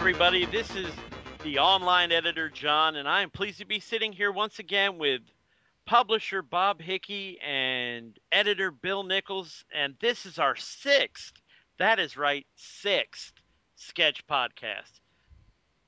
Everybody, this is the online editor, John, and I am pleased to be sitting here once again with publisher Bob Hickey and editor Bill Nichols, and this is our sixth, that is right, sixth sketch podcast.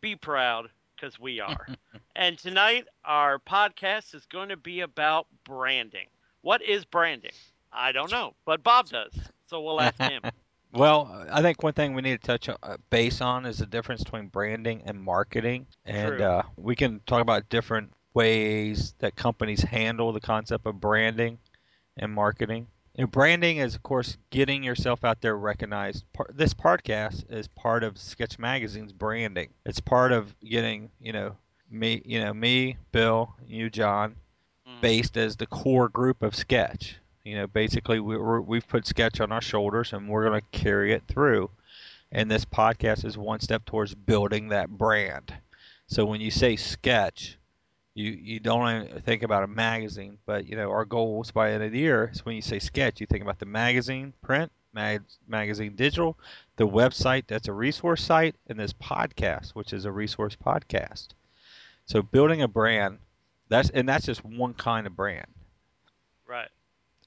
Be proud, because we are. and tonight, our podcast is going to be about branding. What is branding? I don't know, but Bob does, so we'll ask him. Well, I think one thing we need to touch uh, base on is the difference between branding and marketing, and uh, we can talk about different ways that companies handle the concept of branding and marketing. You know, branding is, of course, getting yourself out there recognized. This podcast is part of Sketch Magazine's branding. It's part of getting, you know, me, you know, me, Bill, you, John, Mm. based as the core group of Sketch. You know, basically we, we've put Sketch on our shoulders and we're going to carry it through. And this podcast is one step towards building that brand. So when you say Sketch, you you don't think about a magazine, but you know our goals by the end of the year is when you say Sketch, you think about the magazine, print, mag, magazine, digital, the website that's a resource site, and this podcast, which is a resource podcast. So building a brand, that's and that's just one kind of brand. Right.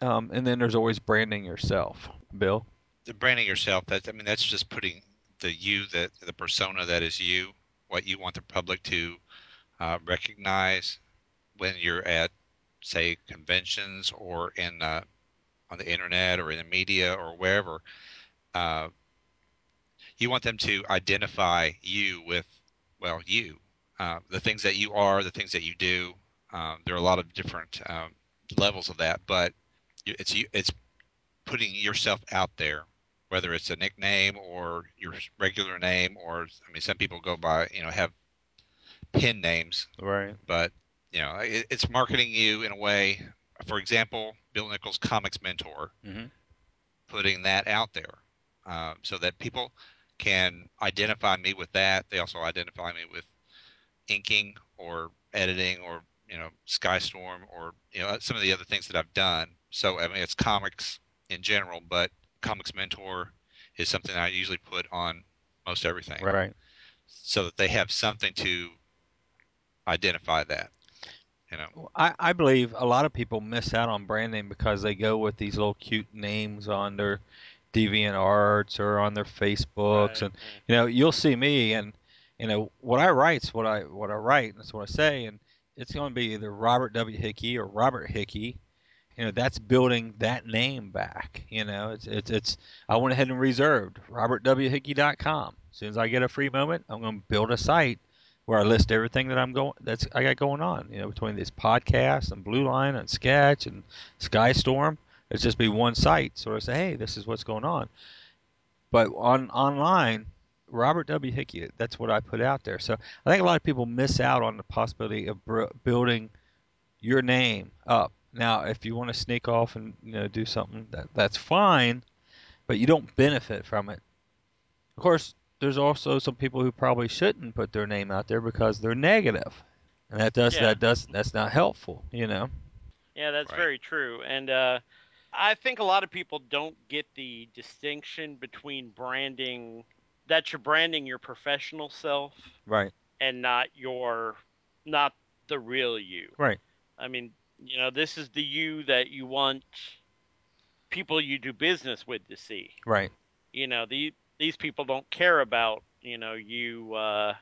Um, and then there's always branding yourself, Bill. the branding yourself that i mean that's just putting the you that the persona that is you what you want the public to uh, recognize when you're at say conventions or in uh, on the internet or in the media or wherever uh, you want them to identify you with well you uh, the things that you are the things that you do um, there are a lot of different um, levels of that but it's it's putting yourself out there whether it's a nickname or your regular name or i mean some people go by you know have pen names Right. but you know it, it's marketing you in a way for example bill nichols comics mentor Mhm. putting that out there um, so that people can identify me with that they also identify me with inking or editing or you know skystorm or you know some of the other things that i've done so i mean it's comics in general but comics mentor is something i usually put on most everything. Right. so that they have something to identify that you know. Well, I, I believe a lot of people miss out on branding because they go with these little cute names on their deviant arts or on their Facebooks, Right, and you know you'll see me and you know what I write's what I what I write and that's what I say, and it's going to be either Robert W. Hickey or Robert Hickey. You know that's building that name back. You know it's it's it's I went ahead and reserved robertwhickey.com. As soon as I get a free moment, I'm going to build a site where I list everything that I'm going that's I got going on. You know, between this podcast and Blue Line and Sketch and Skystorm, it's just be one site. So I say, hey, this is what's going on. But on online, Robert W. Hickey, that's what I put out there. So I think a lot of people miss out on the possibility of building your name up. Now, if you want to sneak off and you know do something, that that's fine, but you don't benefit from it. Of course, there's also some people who probably shouldn't put their name out there because they're negative, and that does Yeah. that does that's not helpful, you know. Yeah, that's Right. very true. And uh, I think a lot of people don't get the distinction between branding that you're branding your professional self Right, and not your not the real you. right, I mean, you know, this is the you that you want people you do business with to see. right. You know, the these people don't care about, you know, you uh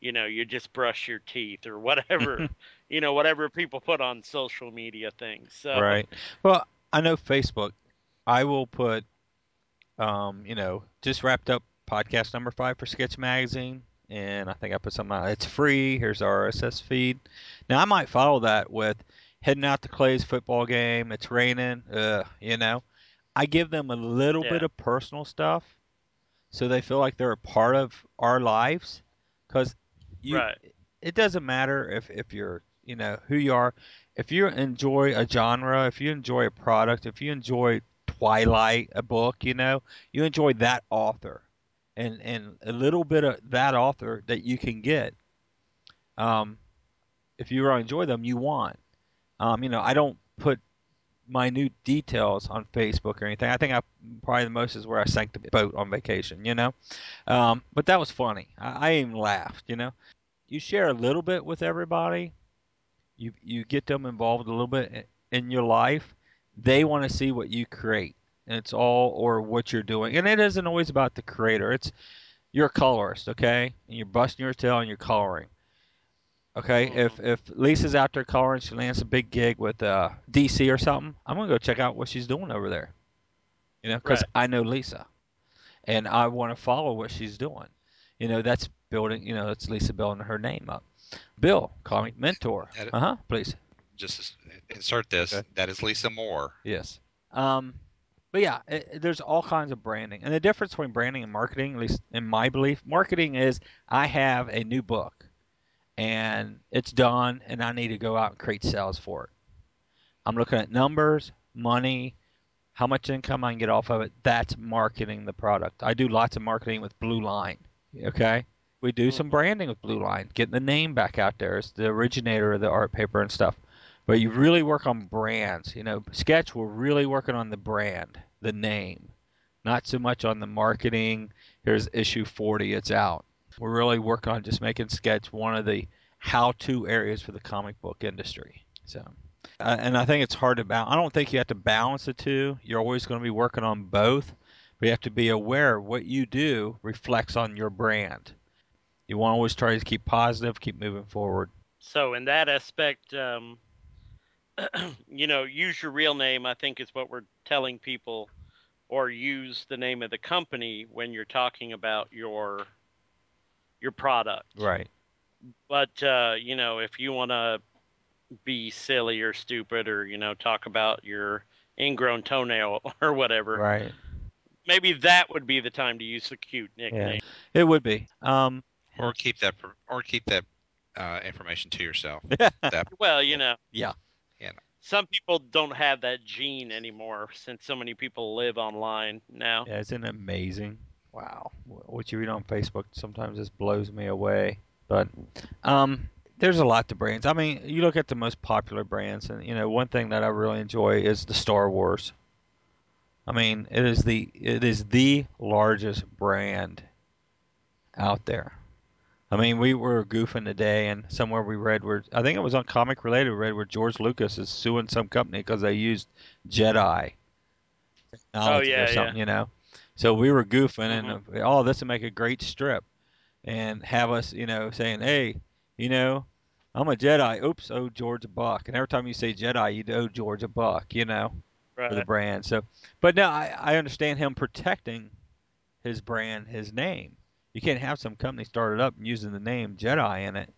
you know, you just brush your teeth or whatever, you know, whatever people put on social media things. So Right. Well, I know Facebook. I will put, um, you know, just wrapped up podcast number five for Sketch Magazine, and I think I put something out. It's free. Here's our RSS feed. Now I might follow that with heading out to Clay's football game. It's raining. Uh, you know, I give them a little Yeah. bit of personal stuff, so they feel like they're a part of our lives. Because you, Right. it doesn't matter if if you're you know who you are. If you enjoy a genre, if you enjoy a product, if you enjoy Twilight, a book, you know, you enjoy that author, and and a little bit of that author that you can get. Um, if you enjoy them, you want. Um, you know, I don't put minute details on Facebook or anything. I think I probably the most is where I sank the boat on vacation, you know. Um, but that was funny. I, I even laughed, you know. You share a little bit with everybody. You you get them involved a little bit in your life. They want to see what you create. And it's all or what you're doing. And it isn't always about the creator. It's you're a colorist, okay? And you're busting your tail and you're coloring. Okay, if if Lisa's out there coloring, she lands a big gig with uh, DC or something. I'm gonna go check out what she's doing over there. You know, because Right. I know Lisa, and I want to follow what she's doing. You know, that's building. You know, that's Lisa building her name up. Bill, call me mentor. Uh huh. Please. Just insert this. Okay. That is Lisa Moore. Yes. Um, but yeah, it, it- there's all kinds of branding, and the difference between branding and marketing, at least in my belief, marketing is I have a new book, and it's done, and I need to go out and create sales for it. I'm looking at numbers, money, how much income I can get off of it. That's marketing the product. I do lots of marketing with Blue Line. Okay. We do mm-hmm. some branding with Blue Line, getting the name back out there. It's the originator of the art paper and stuff. But you really work on brands. You know, Sketch, we're really working on the brand, the name, not so much on the marketing. Here's issue 40, it's out. We're really working on just making Sketch one of the how-to areas for the comic book industry. So, uh, and I think it's hard to balance. I don't think you have to balance the two. You're always going to be working on both, but you have to be aware what you do reflects on your brand. You want to always try to keep positive, keep moving forward. So in that aspect, um, you know, use your real name. I think is what we're telling people, or use the name of the company when you're talking about your your product. Right. But uh, you know, if you want to be silly or stupid, or you know, talk about your ingrown toenail or whatever, Right. maybe that would be the time to use a cute Yeah. nickname. It would be. Um, Or keep that. Or keep that uh, information to yourself. that Well, you know. Yeah. Yeah. Some people don't have that gene anymore since so many people live online now. Yeah, isn't it amazing? Wow, what you read on Facebook sometimes just blows me away. But um, there's a lot to brands. I mean, you look at the most popular brands, and you know, one thing that I really enjoy is the Star Wars. I mean, it is the it is the largest brand out there. I mean, we were goofing today, and somewhere we read where I think it was on Comic Related. We read where George Lucas is suing some company because they used Jedi technology yeah, or yeah. something, you know. So we were goofing, and uh, oh, this would make a great strip, and have us, you know, saying, hey, you know, I'm a Jedi. Oops, oh George a buck. And every time you say Jedi, you owe George a buck, you know for the brand. So, but now I, I understand him protecting his brand, his name. You can't have some company started up using the name Jedi in it.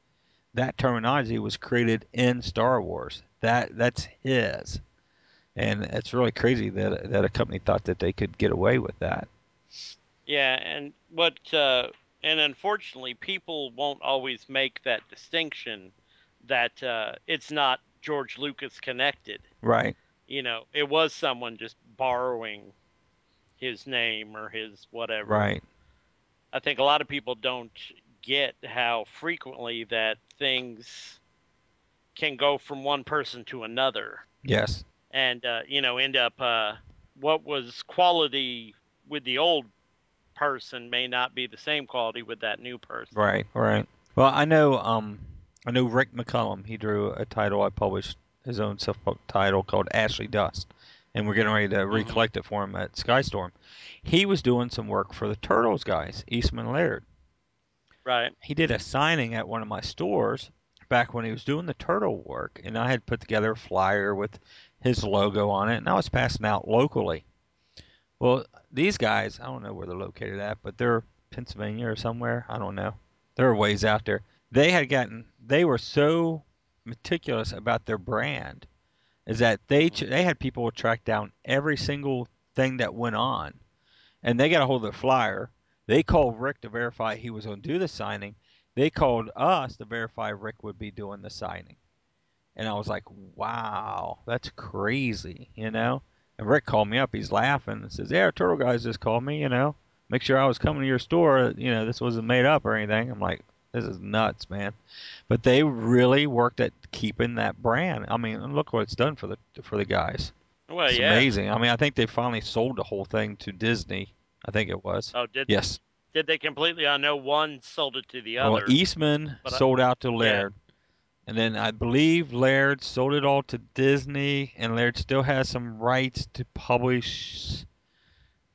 That terminology was created in Star Wars. That that's his, and it's really crazy that that a company thought that they could get away with that. Yeah, and what uh, and unfortunately, people won't always make that distinction that uh, it's not George Lucas connected. Right. You know, it was someone just borrowing his name or his whatever. Right. I think a lot of people don't get how frequently that things can go from one person to another Yes. and uh, you know end up uh, what was quality with the old person may not be the same quality with that new person. Right. Right. Well, I know. Um, I know Rick McCollum. He drew a title I published his own self title called Ashley Dust, and we're getting ready to Mhm. recollect it for him at Skystorm. He was doing some work for the Turtles guys, Eastman Laird. Right. He did a signing at one of my stores back when he was doing the turtle work, and I had put together a flyer with his logo on it, and I was passing out locally. Well, these guys, I don't know where they're located at, but they're Pennsylvania or somewhere. I don't know. They're ways out there. They had gotten, they were so meticulous about their brand, is that they they had people track down every single thing that went on, and they got a hold of the flyer. They called Rick to verify he was going to do the signing. They called us to verify Rick would be doing the signing. And I was like, wow, that's crazy, you know? And Rick called me up. He's laughing and says, yeah, Turtle Guys just called me, you know? Make sure I was coming to your store. You know, this wasn't made up or anything. I'm like, this is nuts, man. But they really worked at keeping that brand. I mean, look what it's done for the for the guys. Well, It's yeah. amazing. I mean, I think they finally sold the whole thing to Disney. I think it was. Oh, did Yes. did they completely? I know one sold it to the other. Well. Eastman But I- sold out to Laird. And then I believe Laird sold it all to Disney, and Laird still has some rights to publish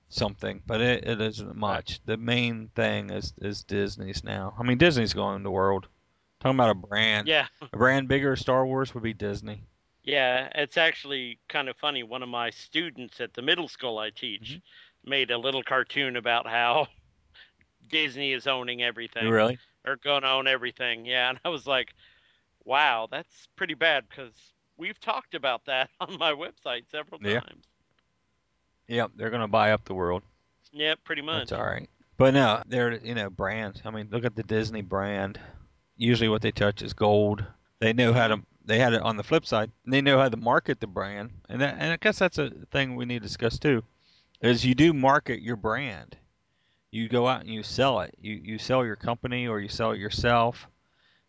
something, but it, it isn't much. The main thing is, is Disney's now. I mean, Disney's going to the world. Talking about a brand. yeah, A brand bigger Star Wars would be Disney. yeah. It's actually kind of funny. One of my students at the middle school I teach Mm-hmm. made a little cartoon about how Disney is owning everything. Really? Or going to own everything. Yeah, and I was like, wow, that's pretty bad because we've talked about that on my website several Yeah. times. Yep, they're going to buy up the world. Yeah, pretty much. That's all right. But no, they're you know brands. I mean, look at the Disney brand. Usually, what they touch is gold. They know how to. They had it on the flip side. They know how to market the brand, and that, and I guess that's a thing we need to discuss too. Is you do market your brand. You go out and you sell it. You you sell your company or you sell it yourself.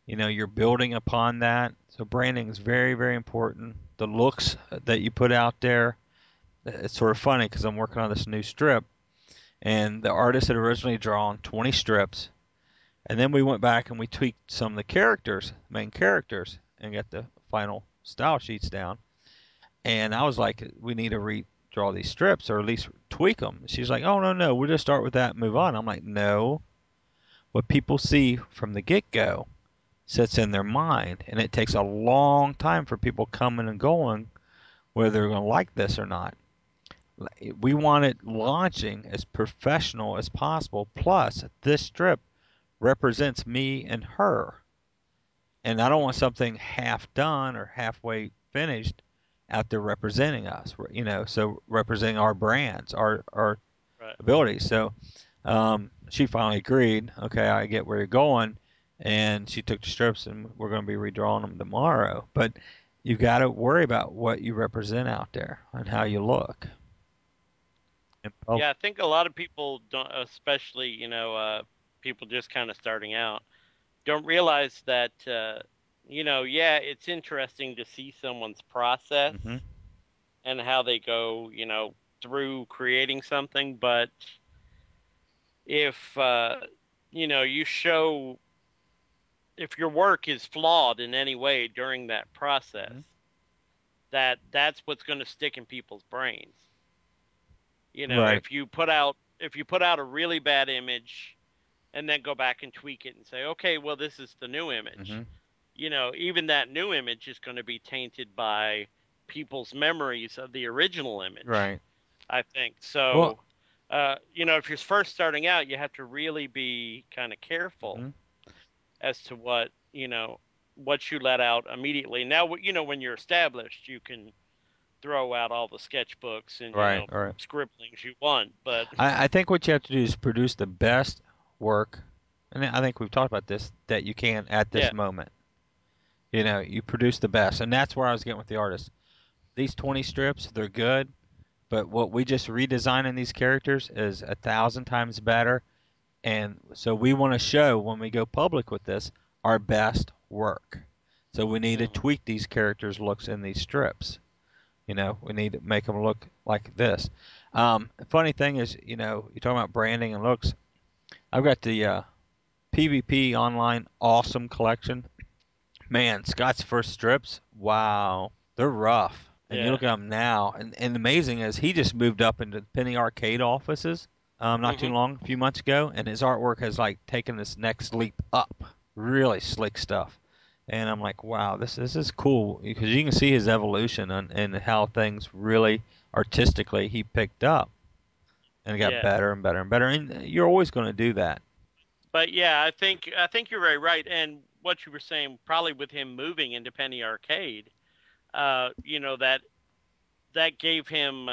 You know, you're building upon that. So branding is very very important. The looks that you put out there. Uh, it's sort of funny because I'm working on this new strip and the artist had originally drawn 20 strips and then we went back and we tweaked some of the characters main characters and got the final style sheets down and i was like we need to redraw these strips or at least tweak them she's like oh no no we'll just start with that and move on i'm like no what people see from the get-go sits in their mind and it takes a long time for people coming and going whether they're going to like this or not we want it launching as professional as possible. Plus, this strip represents me and her. And I don't want something half done or halfway finished out there representing us, you know, so representing our brands, our, our Right. abilities. So um, she finally agreed, okay, I get where you're going. And she took the strips and we're going to be redrawing them tomorrow. But you've got to worry about what you represent out there and how you look. Yeah, I think a lot of people don't, especially you know, uh, people just kind of starting out, don't realize that uh, you know, yeah, it's interesting to see someone's process mhm. and how they go, you know, through creating something, but if uh, you know, you show if your work is flawed in any way during that process, Mhm. that that's what's going to stick in people's brains. You know, Right. if you put out if you put out a really bad image and then go back and tweak it and say, "Okay, well this is the new image." Mhm. You know, even that new image is going to be tainted by people's memories of the original image. Right. I think. So, Well- uh, you know, if you're first starting out, you have to really be kind of careful Mhm. As to what, you know, what you let out immediately. Now, you know, when you're established, you can throw out all the sketchbooks and, you know, Right. scribblings you want. But, I, I think what you have to do is produce the best work, and I think we've talked about this that you can at this Yeah. moment. You know, you produce the best, and that's where I was getting with the artist. These 20 strips, they're good, but what we just redesigned in these characters is a thousand times better, and so we want to show when we go public with this our best work. So we need to tweak these characters' looks in these strips. You know, we need to make them look like this. Um, funny thing is, you know, you're talking about branding and looks. I've got the uh, PvP Online Awesome Collection. Man, Scott's first strips, wow, they're rough. And you look at them now, and, and amazing is he just moved up into the Penny Arcade offices um, not too Mhm. long, a few months ago, and his artwork has like taken this next leap up. Really slick stuff. And I'm like, wow, this this is cool because you can see his evolution and, and how things really artistically he picked up and it got Yeah. better and better and better. And you're always going to do that. but yeah, I think, I think you're very right. And what you were saying, probably with him moving into Penny Arcade, uh, you know, that, that gave him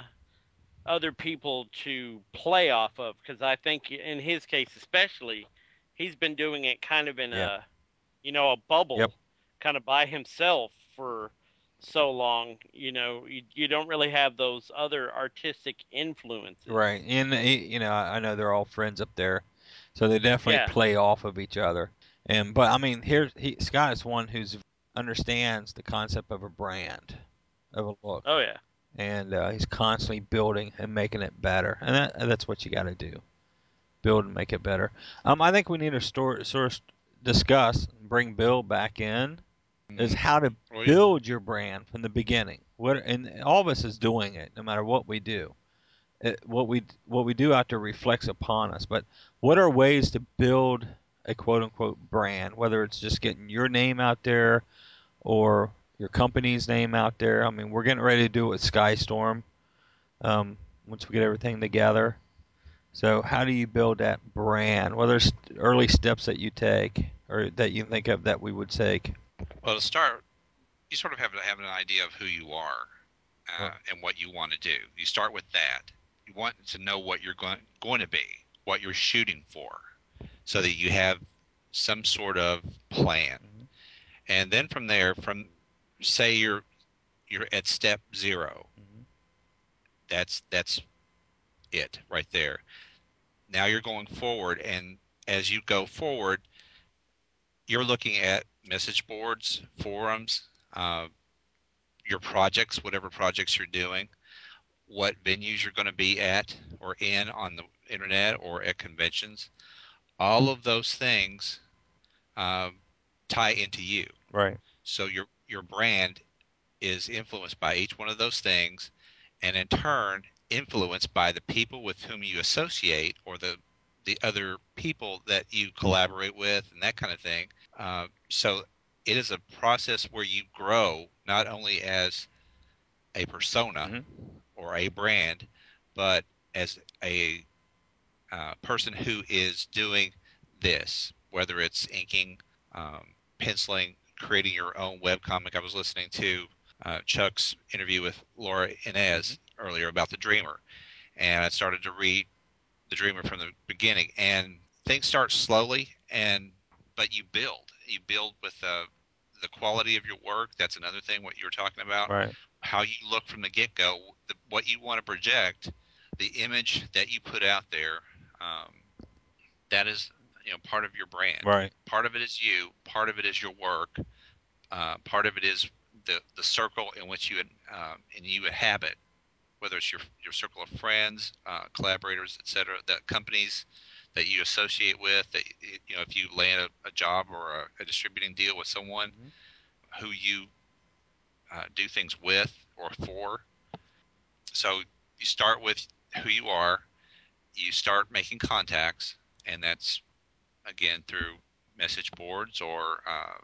other people to play off of because I think in his case especially, he's been doing it kind of in Yeah. a, you know, a bubble, Yep. kind of by himself for so long. You know, you, you don't really have those other artistic influences. Right, and you know, I I know they're all friends up there, so they definitely Yeah. play off of each other. And but I mean, here he, Scott is one who's understands the concept of a brand, of a look, Oh yeah. And uh, he's constantly building and making it better. And that, that's what you got to do, build and make it better. Um, I think we need to store, sort of discuss, bring Bill back in, is how to Well, yeah. build your brand from the beginning. What and all of us is doing it, no matter what we do. It, what we what we do out there reflects upon us. But what are ways to build a quote unquote brand? Whether it's just getting your name out there, or your company's name out there. I mean, we're getting ready to do it with Skystorm. Um, once we get everything together. So how do you build that brand? What are early steps that you take, or that you think of that we would take? Well, to start, you sort of have to have an idea of who you are uh, Right. and what you want to do. You start with that. You want to know what you're going going to be, what you're shooting for, so that you have some sort of plan. Mhm. And then from there, from say you're you're at step 0 Mhm. That's that's it right there. Now you're going forward, and as you go forward, you're looking at message boards, forums, uh, your projects, whatever projects you're doing, what venues you're going to be at or in on the internet or at conventions. All of those things um, tie into you. Right. So your your brand is influenced by each one of those things, and in turn influenced by the people with whom you associate or the the other people that you collaborate with and that kind of thing. Uh, so it is a process where you grow not only as a persona Mhm. or a brand, but as a uh, person who is doing this, whether it's inking, um, penciling, creating your own webcomic. I was listening to uh, Chuck's interview with Lora Innes earlier about the Dreamer, and I started to read the Dreamer from the beginning. And things start slowly, and but you build. You build with uh, the quality of your work. That's another thing. What you were talking about Right. how you look from the get go, what you want to project, the image that you put out there, um, that is you know part of your brand. Right. Part of it is you. Part of it is your work. Uh, part of it is the the circle in which you um, and you inhabit, whether it's your your circle of friends, uh, collaborators, etc. That companies that you associate with. That you know if you land a, a job or a, a distributing deal with someone Mhm. who you uh, do things with or for. So you start with who you are, you start making contacts, and that's again through message boards or uh,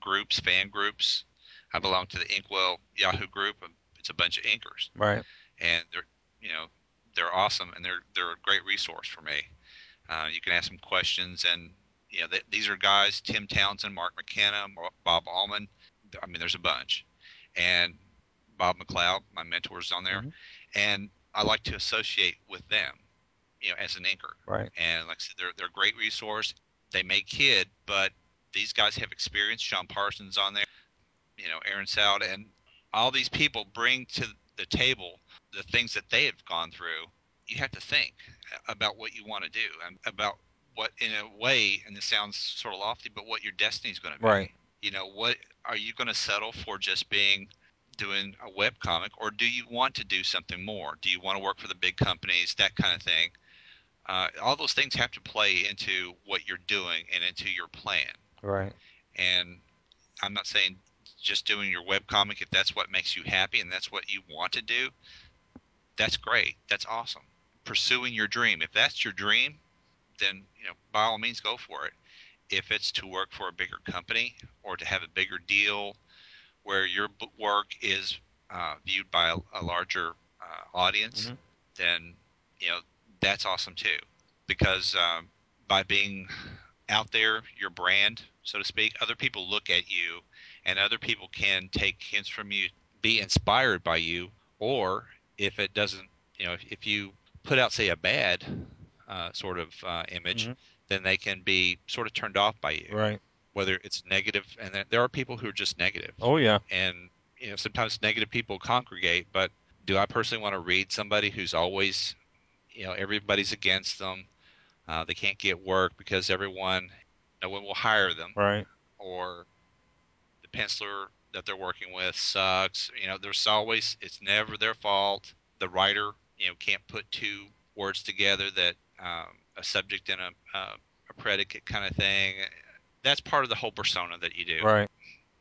groups, fan groups. I belong to the Inkwell Yahoo group. It's a bunch of inkers, Right. and they're you know they're awesome, and they're they're a great resource for me. Uh, you can ask them questions, and you know th- these are guys: Tim Townsend, Mark McKenna, Bob Almond. I mean, there's a bunch, and Bob McLeod, my mentor's on there, Mhm. and I like to associate with them, you know, as an anchor. Right. And like I said, they're they're a great resource. They may kid, but these guys have experience. Sean Parsons on there, you know, Aaron Sowd, and all these people bring to the table the things that they have gone through. You have to think about what you want to do and about what, in a way, and this sounds sort of lofty, but what your destiny is going to be. Right. You know, what are you going to settle for just being doing a web comic, or do you want to do something more? Do you want to work for the big companies, that kind of thing? Uh, all those things have to play into what you're doing and into your plan. Right. And I'm not saying just doing your web comic if that's what makes you happy and that's what you want to do. That's great. That's awesome. Pursuing your dream. If that's your dream, then you know by all means go for it. If it's to work for a bigger company or to have a bigger deal where your work is uh, viewed by a, a larger uh, audience, Mhm. then you know that's awesome too. Because um, by being out there, your brand, so to speak, other people look at you, and other people can take hints from you, be inspired by you, or if it doesn't, you know, if, if you put out, say, a bad uh, sort of uh, image, Mhm. then they can be sort of turned off by you. Right. Whether it's negative, and there are people who are just negative, Oh yeah. and you know, sometimes negative people congregate. But do I personally want to read somebody who's always, you know, everybody's against them? Uh, they can't get work because everyone, no one will hire them Right. or the penciler that they're working with sucks. You know, there's always it's never their fault. The writer, you know, can't put two words together that um, a subject and a, uh, a predicate kind of thing. That's part of the whole persona that you do. Right.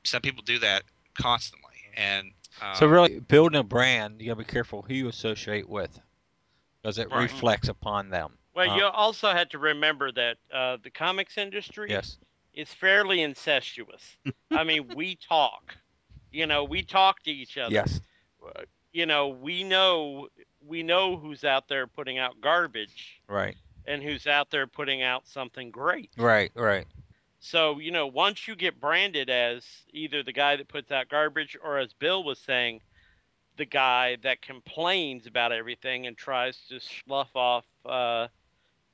Some people do that constantly, and um, So really, building a brand, you gotta be careful who you associate with, because it Right. reflects upon them. Well, Uh, you also had to remember that uh, the comics industry Yes. is fairly incestuous. I mean, we talk. You know, we talk to each other. Yes. You know, we know we know who's out there putting out garbage Right. and who's out there putting out something great. Right. Right. So, you know, once you get branded as either the guy that puts out garbage or as Bill was saying, the guy that complains about everything and tries to slough off uh,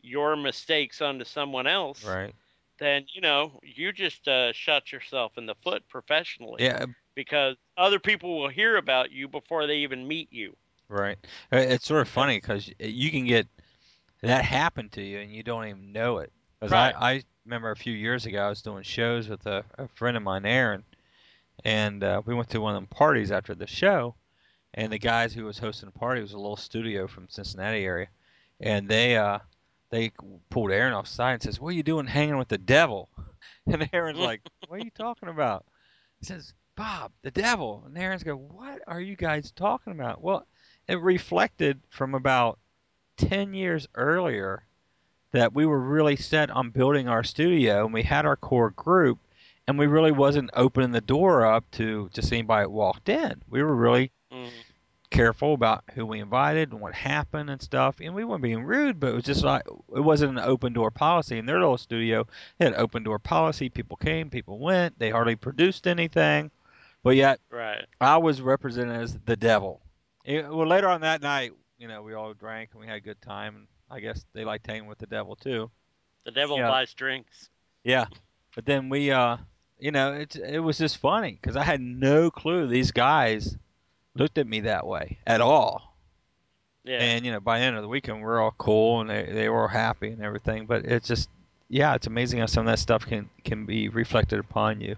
your mistakes onto someone else, Right. then, you know, you just uh, shot yourself in the foot professionally Yeah. because other people will hear about you before they even meet you. Right. Uh, It's sort of funny because you can get that happen to you and you don't even know it. Because Right. I, I remember a few years ago I was doing shows with a, a friend of mine, Aaron, and uh, we went to one of them parties after the show, and the guys who was hosting the party was a little studio from Cincinnati area, and they uh they pulled Aaron off side and says, "What are you doing hanging with the devil?" And Aaron's like, "What are you talking about?" He says, "Bob, the devil." And Aaron's go, "What are you guys talking about?" Well, it reflected from about 10 years earlier that we were really set on building our studio and we had our core group and we really wasn't opening the door up to just anybody walked in. We were really Mm. careful about who we invited and what happened and stuff. And we weren't being rude, but it was just like it wasn't an open door policy. In their little studio, they had an open door policy. People came, people went. They hardly produced anything, but yet Right. I was represented as the devil. It- well, later on that night, you know, we all drank and we had a good time. And I guess they liked hanging with the devil too. The devil Yeah. buys drinks. Yeah, but then we, uh, you know, it it was just funny because I had no clue these guys looked at me that way at all. Yeah. And you know, by the end of the weekend, we're all cool and they they were all happy and everything. But it's just, yeah, it's amazing how some of that stuff can can be reflected upon you.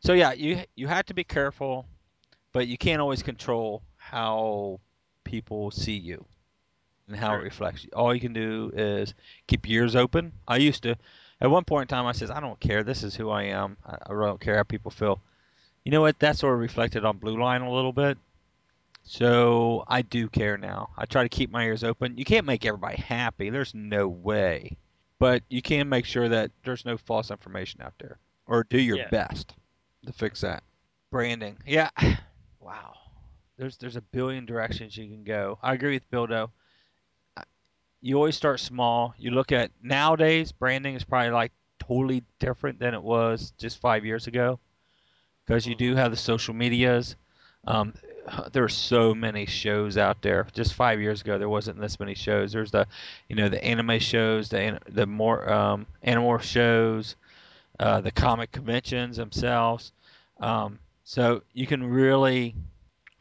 So yeah, you you have to be careful, but you can't always control how people see you and how Sure. it reflects you. All you can do is keep your ears open. I used to, at one point in time, I says, I don't care. This is who I am. I, I really don't care how people feel. You know what? That sort of reflected on Blue Line a little bit. So I do care now. I try to keep my ears open. You can't make everybody happy. There's no way. But you can make sure that there's no false information out there. Or do your Yeah. best to fix that. Branding. Yeah. Wow. There's there's a billion directions you can go. I agree with. I- You always start small. You look at nowadays branding is probably like totally different than it was just five years ago because you do have the social medias. Um, there are so many shows out there. Just five years ago, there wasn't this many shows. There's the, you know, the anime shows, the the more um, animal shows, uh, the comic conventions themselves. Um, so you can really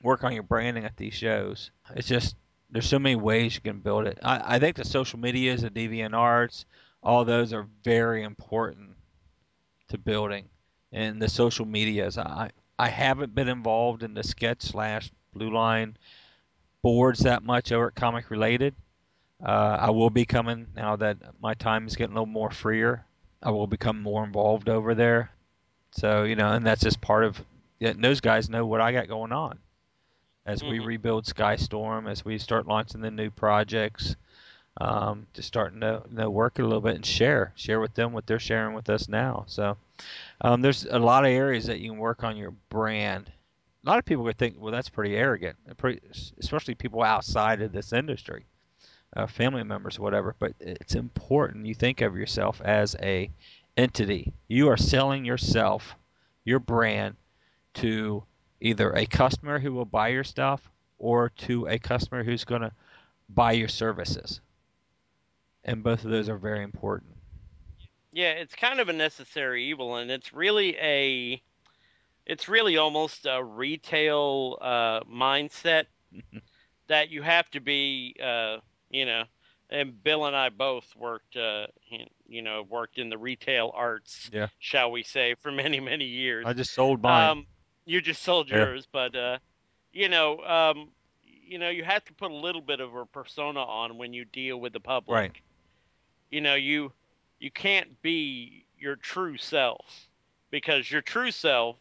work on your branding at these shows. It's just there's so many ways you can build it. I, I think the social medias, the deviant arts, all those are very important to building. And the social medias, I I haven't been involved in the sketch slash blue line boards that much over at Comic Related. Uh, I will be coming now that my time is getting a little more freer. I will become more involved over there. So you know, and that's just part of. Yeah, those guys know what I got going on as we Mhm. rebuild Skystorm, as we start launching the new projects. Um, just starting to know, work a little bit and share, share with them what they're sharing with us now. So um, there's a lot of areas that you can work on your brand. A lot of people would think, well, that's pretty arrogant, pretty, especially people outside of this industry, uh, family members, whatever. But it's important you think of yourself as a entity. You are selling yourself, your brand, to either a customer who will buy your stuff or to a customer who's going to buy your services. And both of those are very important. Yeah, it's kind of a necessary evil, and it's really a, it's really almost a retail uh, mindset that you have to be, uh, you know. And Bill and I both worked, uh, in- you know, worked in the retail arts, Yeah. shall we say, for many many years. I just sold mine. Um, you just sold Yeah. yours, but uh, you know, um, you know, you have to put a little bit of a persona on when you deal with the public. Right. You know, you you can't be your true self because your true self,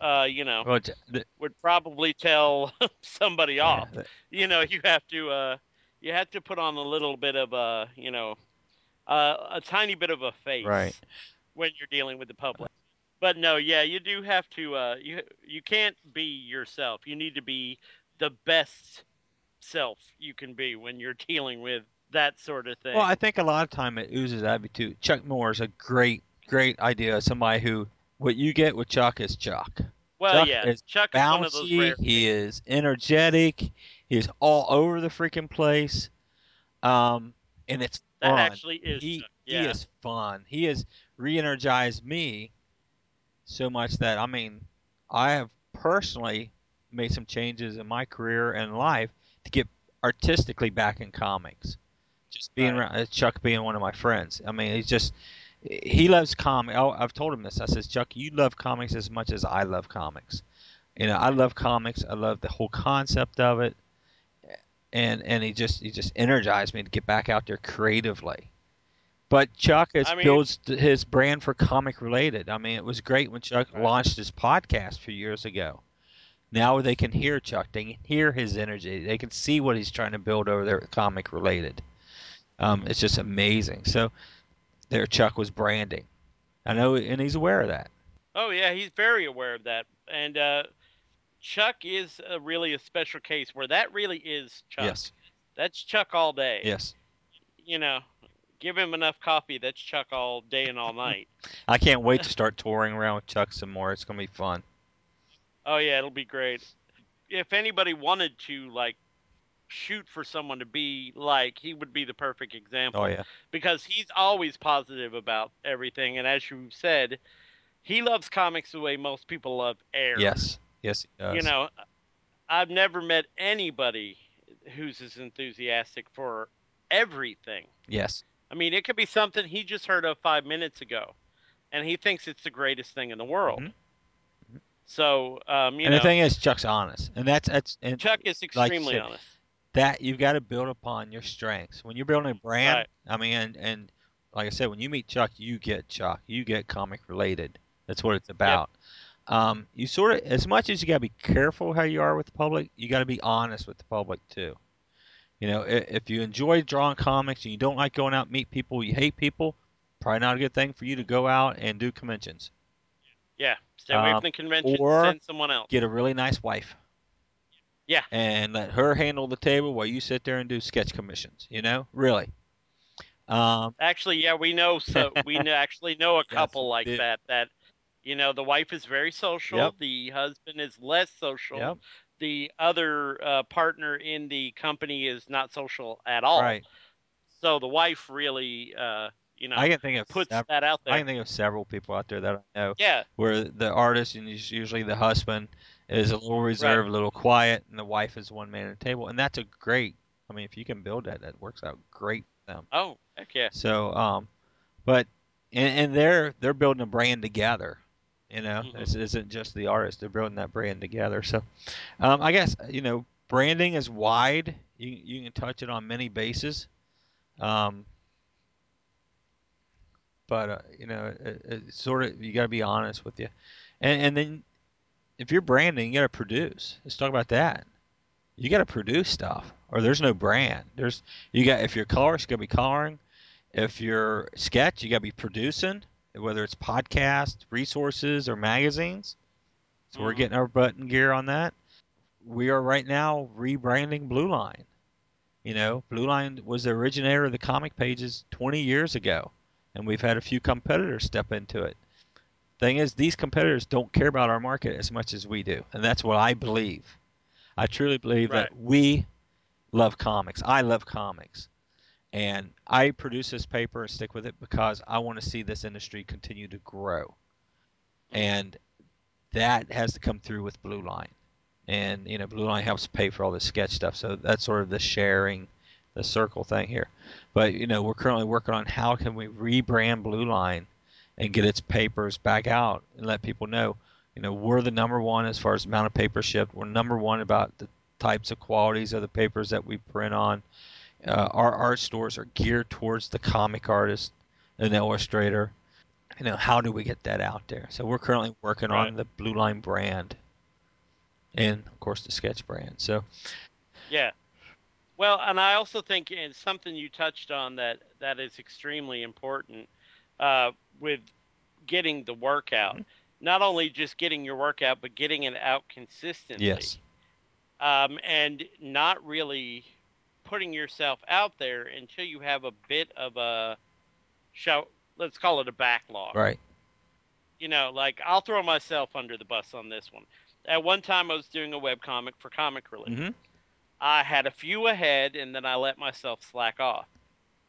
uh, you know, well, the- would probably tell somebody off. yeah, You know, you have to uh, you have to put on a little bit of a, you know, uh, a tiny bit of a face Right. when you're dealing with the public. But no, yeah, you do have to. Uh, you you can't be yourself. You need to be the best self you can be when you're dealing with that sort of thing. Well, I think a lot of time it oozes out of you too. Chuck Moore is a great, great idea. Somebody who what you get with Chuck is Chuck. well, Chuck yeah, is Chuck is one of those Bouncy. He is energetic. He is all over the freaking place. Um, and it's that fun. actually is. he, Chuck. he is fun. He has re-energized me so much that I mean, I have personally made some changes in my career and life to get artistically back in comics. Just being Right. around uh, Chuck being one of my friends. I mean, he's just he loves comics. I've told him this. I says, Chuck, you love comics as much as I love comics. You know, I love comics. I love the whole concept of it, and and he just he just energized me to get back out there creatively. But Chuck has I mean- built his brand for comic related. I mean, it was great when Chuck Right. launched his podcast a few years ago. Now they can hear Chuck. They can hear his energy. They can see what he's trying to build over there, comic related. Um, it's just amazing. So, there Chuck was branding. I know, and he's aware of that. Oh yeah, he's very aware of that, and uh, Chuck is a, really a special case where that really is Chuck. Yes, That's Chuck all day. yes. You know, give him enough coffee. That's Chuck all day and all night. I can't wait to start touring around with Chuck some more. It's gonna be fun. Oh yeah, it'll be great. If anybody wanted to like shoot for someone to be like, he would be the perfect example Oh yeah, because he's always positive about everything. And as you said, he loves comics the way most people love air. yes, yes. You know, I've never met anybody who's as enthusiastic for everything. Yes, I mean, it could be something he just heard of five minutes ago, and he thinks it's the greatest thing in the world. Mhm. So, um, you and know, the thing is, Chuck's honest, and that's that's and Chuck is like extremely said, honest. That you've got to build upon your strengths. When you're building a brand, Right. I mean, and, and like I said, when you meet Chuck, you get Chuck. You get comic related. That's what it's about. Um, you sort of, as much as you got to be careful how you are with the public, you got to be honest with the public too. You know, if, if you enjoy drawing comics and you don't like going out and meet people, you hate people, probably not a good thing for you to go out and do conventions. Yeah, stay away Um, from the convention. or- send someone else. Get a really nice wife. Yeah. And let her handle the table while you sit there and do sketch commissions. You know, really. Um, Actually, yeah, we know. So we know, actually know a couple like do. that. That you know, the wife is very social. Yep. The husband is less social. Yep. The other uh, partner in the company is not social at all. Right. So the wife really, uh, you know, I can think of puts sev- that out there. I can think of several people out there that I know yeah, where the artist and usually the husband is a little reserved, a little quiet, and the wife is one man at the table, and that's a great. I mean, if you can build that, that works out great for them. Oh, heck yeah. So, um, but and, and they're they're building a brand together. You know, Mhm. this isn't just the artist; they're building that brand together. So, um, I guess you know, branding is wide. You you can touch it on many bases. Um, but uh, you know, it, it's sort of you got to be honest with you, and and then if you're branding, you got to produce. Let's talk about that. You got to produce stuff, or there's no brand. There's you got if you're colorist, you got to be coloring. If you're sketch, you got to be producing, whether it's podcast, resources, or magazines. So we're Mhm. getting our button gear on that. We are right now rebranding Blue Line. You know, Blue Line was the originator of the comic pages 20 years ago, and we've had a few competitors step into it. Thing is, these competitors don't care about our market as much as we do, and that's what I believe. I truly believe Right. that we love comics. I love comics. And I produce this paper and stick with it because I want to see this industry continue to grow. And that has to come through with Blue Line. And, you know, Blue Line helps pay for all the sketch stuff. So that's sort of the sharing, the circle thing here. But, you know, we're currently working on how can we rebrand Blue Line and get its papers back out and let people know, you know, we're the number one as far as amount of paper shipped. We're number one about the types of qualities of the papers that we print on. Uh, our art stores are geared towards the comic artist and the illustrator. You know, how do we get that out there? So we're currently working Right. on the Blue Line brand, and of course the Sketch brand. So Yeah. Well, and I also think it's something you touched on that that is extremely important uh, with getting the workout. Mhm. Not only just getting your workout, but getting it out consistently. yes, Um, and not really putting yourself out there until you have a bit of a show. Let's call it a backlog. right, you know, like I'll throw myself under the bus on this one. At one time, I was doing a web comic for Comic Relief. hmm I had a few ahead, and then I let myself slack off,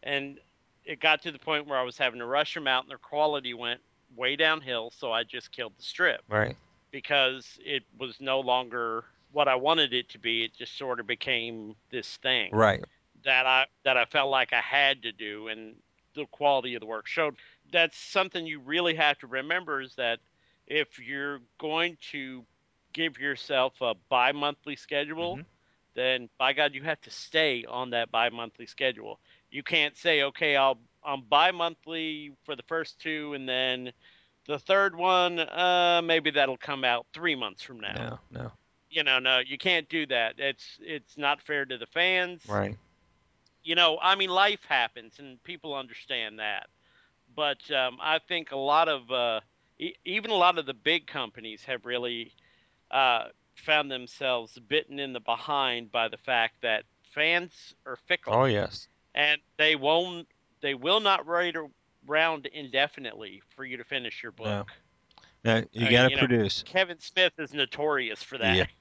and it got to the point where I was having to rush them out, and their quality went way downhill. So I just killed the strip right, because it was no longer what I wanted it to be. It just sort of became this thing right, that I that I felt like I had to do, and the quality of the work showed. That's something you really have to remember is that if you're going to give yourself a bi-monthly schedule, Mhm. then by God, you have to stay on that bi-monthly schedule. You can't say, okay, I'll I'm bi-monthly for the first two, and then the third one, uh, maybe that'll come out three months from now. no, no, You know, no, you can't do that. It's it's not fair to the fans right, you know, I mean, life happens and people understand that. But um, I think a lot of, uh, e- even a lot of the big companies have really uh, found themselves bitten in the behind by the fact that fans are fickle oh yes, and they won't, they will not wait around indefinitely for you to finish your book. No. no, you Uh, got to you know, produce. Kevin Smith is notorious for that. Yeah.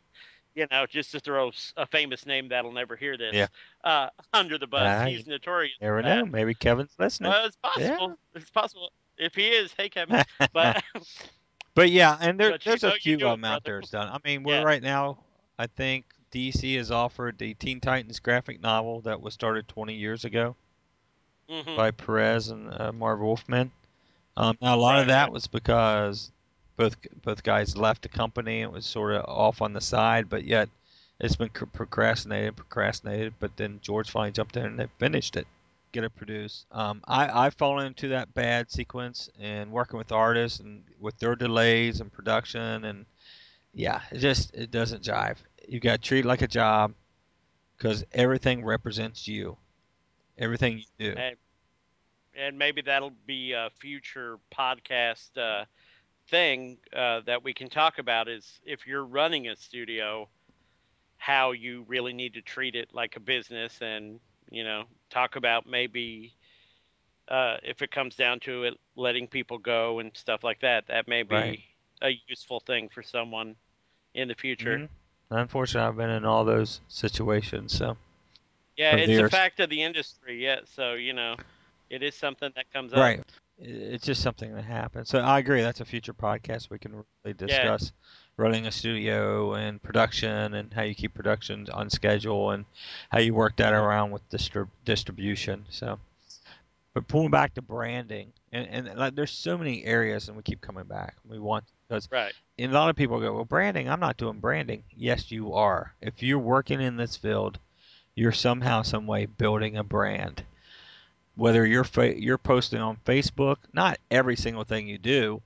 You know, just to throw a famous name that'll never hear this Yeah. uh, under the bus. Ah, He's notorious. Never know. Maybe Kevin's listening. Well, it's possible. It's possible. If he is, hey Kevin. But But yeah, and there, there's a few of them out there done. I mean, we're Yeah. right now. I think DC has offered the Teen Titans graphic novel that was started 20 years ago mhm, by Perez and uh, Marv Wolfman. Um, now a lot of that was because both both guys left the company. It was sort of off on the side, but yet it's been procrastinated, procrastinated. But then George finally jumped in and they finished it. Get it produced. Um, I I've fallen into that bad sequence and working with artists and with their delays and production and yeah, it just it doesn't jive. You got to treat it like a job because everything represents you. Everything you do. and and maybe that'll be a future podcast uh, thing uh, that we can talk about. Is if you're running a studio, how you really need to treat it like a business, and you know, talk about maybe. Uh, if it comes down to it, letting people go and stuff like that, that may be Right. a useful thing for someone in the future. Mhm. Unfortunately, I've been in all those situations. So Yeah, it's a fact of the industry. Yeah, so you know, it is something that comes up. right, it's just something that happens. So I agree. That's a future podcast we can really discuss running a studio and production and how you keep production on schedule and how you work that around with distrib- distribution. So, but pulling back to branding and and like there's so many areas and we keep coming back. We want because Right. And a lot of people go, well, branding. I'm not doing branding. Yes, you are. If you're working in this field, you're somehow, some way building a brand. Whether you're fa- you're posting on Facebook, not every single thing you do,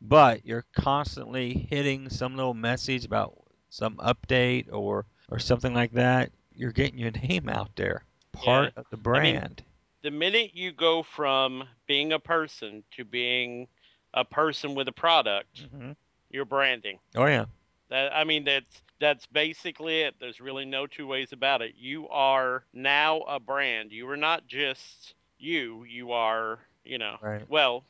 but you're constantly hitting some little message about some update or or something like that. You're getting your name out there. Part of the I mean- brand. The minute you go from being a person to being a person with a product, hmm you're branding. Oh yeah. That I mean that's that's basically it. There's really no two ways about it. You are now a brand. You are not just you. You are, you know, Right. well,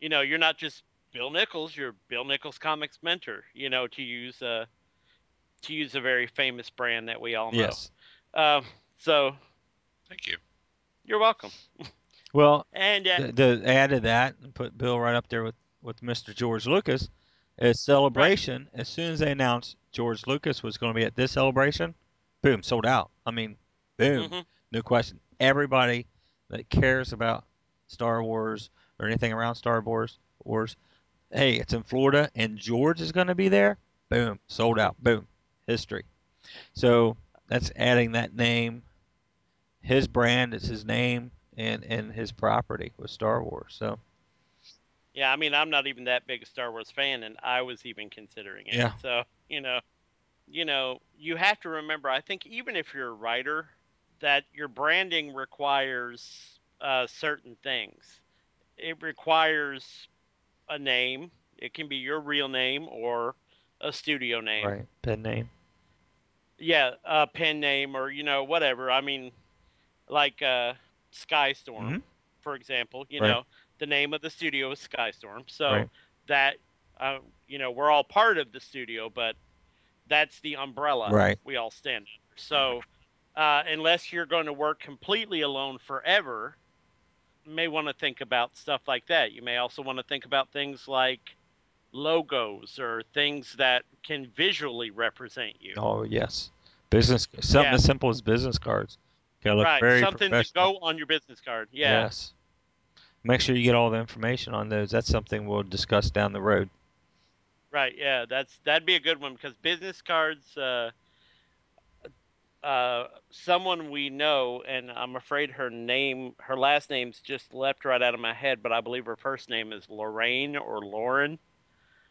you know, you're not just Bill Nichols, you're Bill Nichols Comics mentor, you know, to use a to use a very famous brand that we all know. Yes. Um, so Thank you. you're welcome. Well, And uh, to, to add to that and put Bill right up there with, with Mr. George Lucas, is celebration. As soon as they announced George Lucas was going to be at this celebration, boom, sold out. I mean, boom, mhm. no question. Everybody that cares about Star Wars or anything around Star Wars, Wars, hey, it's in Florida and George is going to be there. Boom, sold out. Boom, history. So that's adding that name. His brand is his name and and his property with Star Wars. So yeah, I mean, I'm not even that big a Star Wars fan, and I was even considering it. Yeah. So you know, you know, you have to remember. I think even if you're a writer, that your branding requires uh, certain things. It requires a name. It can be your real name or a studio name. right, pen name. Yeah, a pen name or you know whatever. I mean, like uh, Skystorm, Mhm. for example. You Right. know, the name of the studio is Skystorm, so Right. that uh, you know we're all part of the studio, but that's the umbrella Right. we all stand under. So uh, unless you're going to work completely alone forever, you may want to think about stuff like that. You may also want to think about things like logos or things that can visually represent you. Oh yes, business something Yeah. as simple as business cards. Gotta look right, very something to go on your business card. Yeah, Yes. Make sure you get all the information on those. That's something we'll discuss down the road. right. Yeah, that's that'd be a good one because business cards. Uh, uh, someone we know, and I'm afraid her name, her last name's just left right out of my head, but I believe her first name is Lorraine or Lauren.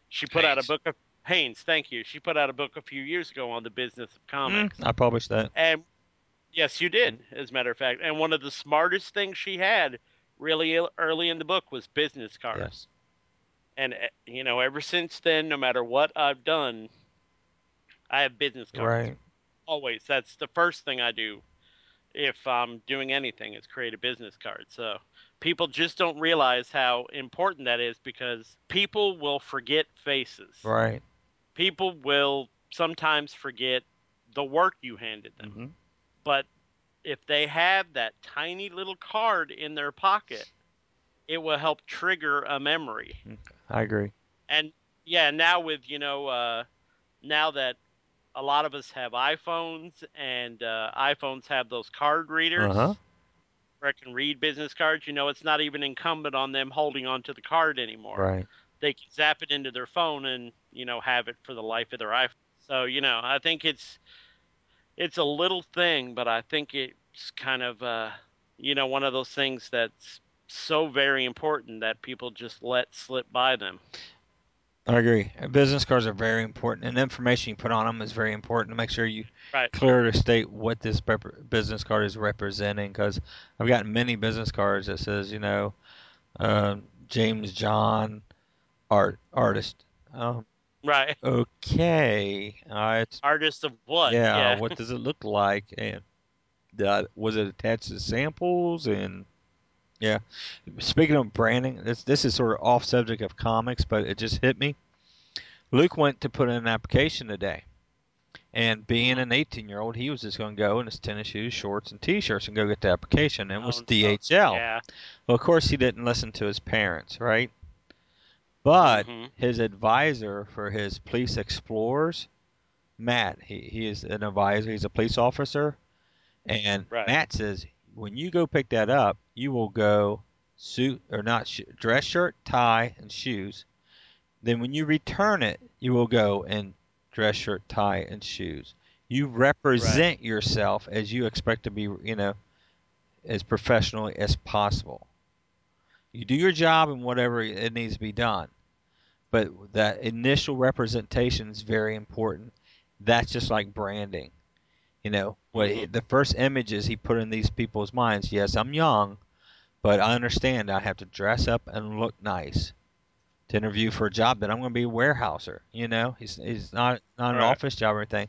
She put out a book of Innes. Thank you. She put out a book a few years ago on the business of comics. Mm, I published that. And yes, you did, as a matter of fact. And one of the smartest things she had really early in the book was business cards. And eh, you know, ever since then, no matter what I've done, I have business cards. Right. Always. That's the first thing I do if I'm doing anything is create a business card. So people just don't realize how important that is because people will forget faces. Right. People will sometimes forget the work you handed them. hmm But if they have that tiny little card in their pocket, it will help trigger a memory. I agree. And yeah, now with you know, uh, now that a lot of us have iPhones and uh, iPhones have those card readers Uh-huh. where it can read business cards, you know, it's not even incumbent on them holding onto the card anymore. Right. They can zap it into their phone and you know have it for the life of their iPhone. So you know, I think it's it's a little thing, but I think it's kind of uh, you know one of those things that's so very important that people just let slip by them. I agree. Business cards are very important, and the information you put on them is very important to make sure you Right. clear to state what this rep- business card is representing. Because I've gotten many business cards that says, you know, uh, James John, art artist. Um, Right. okay, uh, it's Artist of what? yeah, What does it look like? And uh, was it attached to samples? And yeah, speaking of branding, this this is sort of off subject of comics, but it just hit me. Luke went to put in an application today, and being an 18 year old, he was just going to go in his tennis shoes, shorts, and t-shirts and go get the application. And it was Oh. DHL. Yeah. Well, of course, he didn't listen to his parents, right? But Mhm. his advisor for his police explorers, Matt, he, he is an advisor. He's a police officer, and Right. Matt says when you go pick that up, you will go suit or not sh- dress shirt, tie, and shoes. Then when you return it, you will go in dress shirt, tie, and shoes. You represent yourself as you expect to be, you know, as professionally as possible. You do your job and whatever it needs to be done. But that initial representation is very important. That's just like branding. You know, what Mhm. the first images he put in these people's minds. Yes, I'm young, but I understand I have to dress up and look nice to interview for a job that I'm going to be a warehouser. You know, he's he's not not an Right. office job or anything,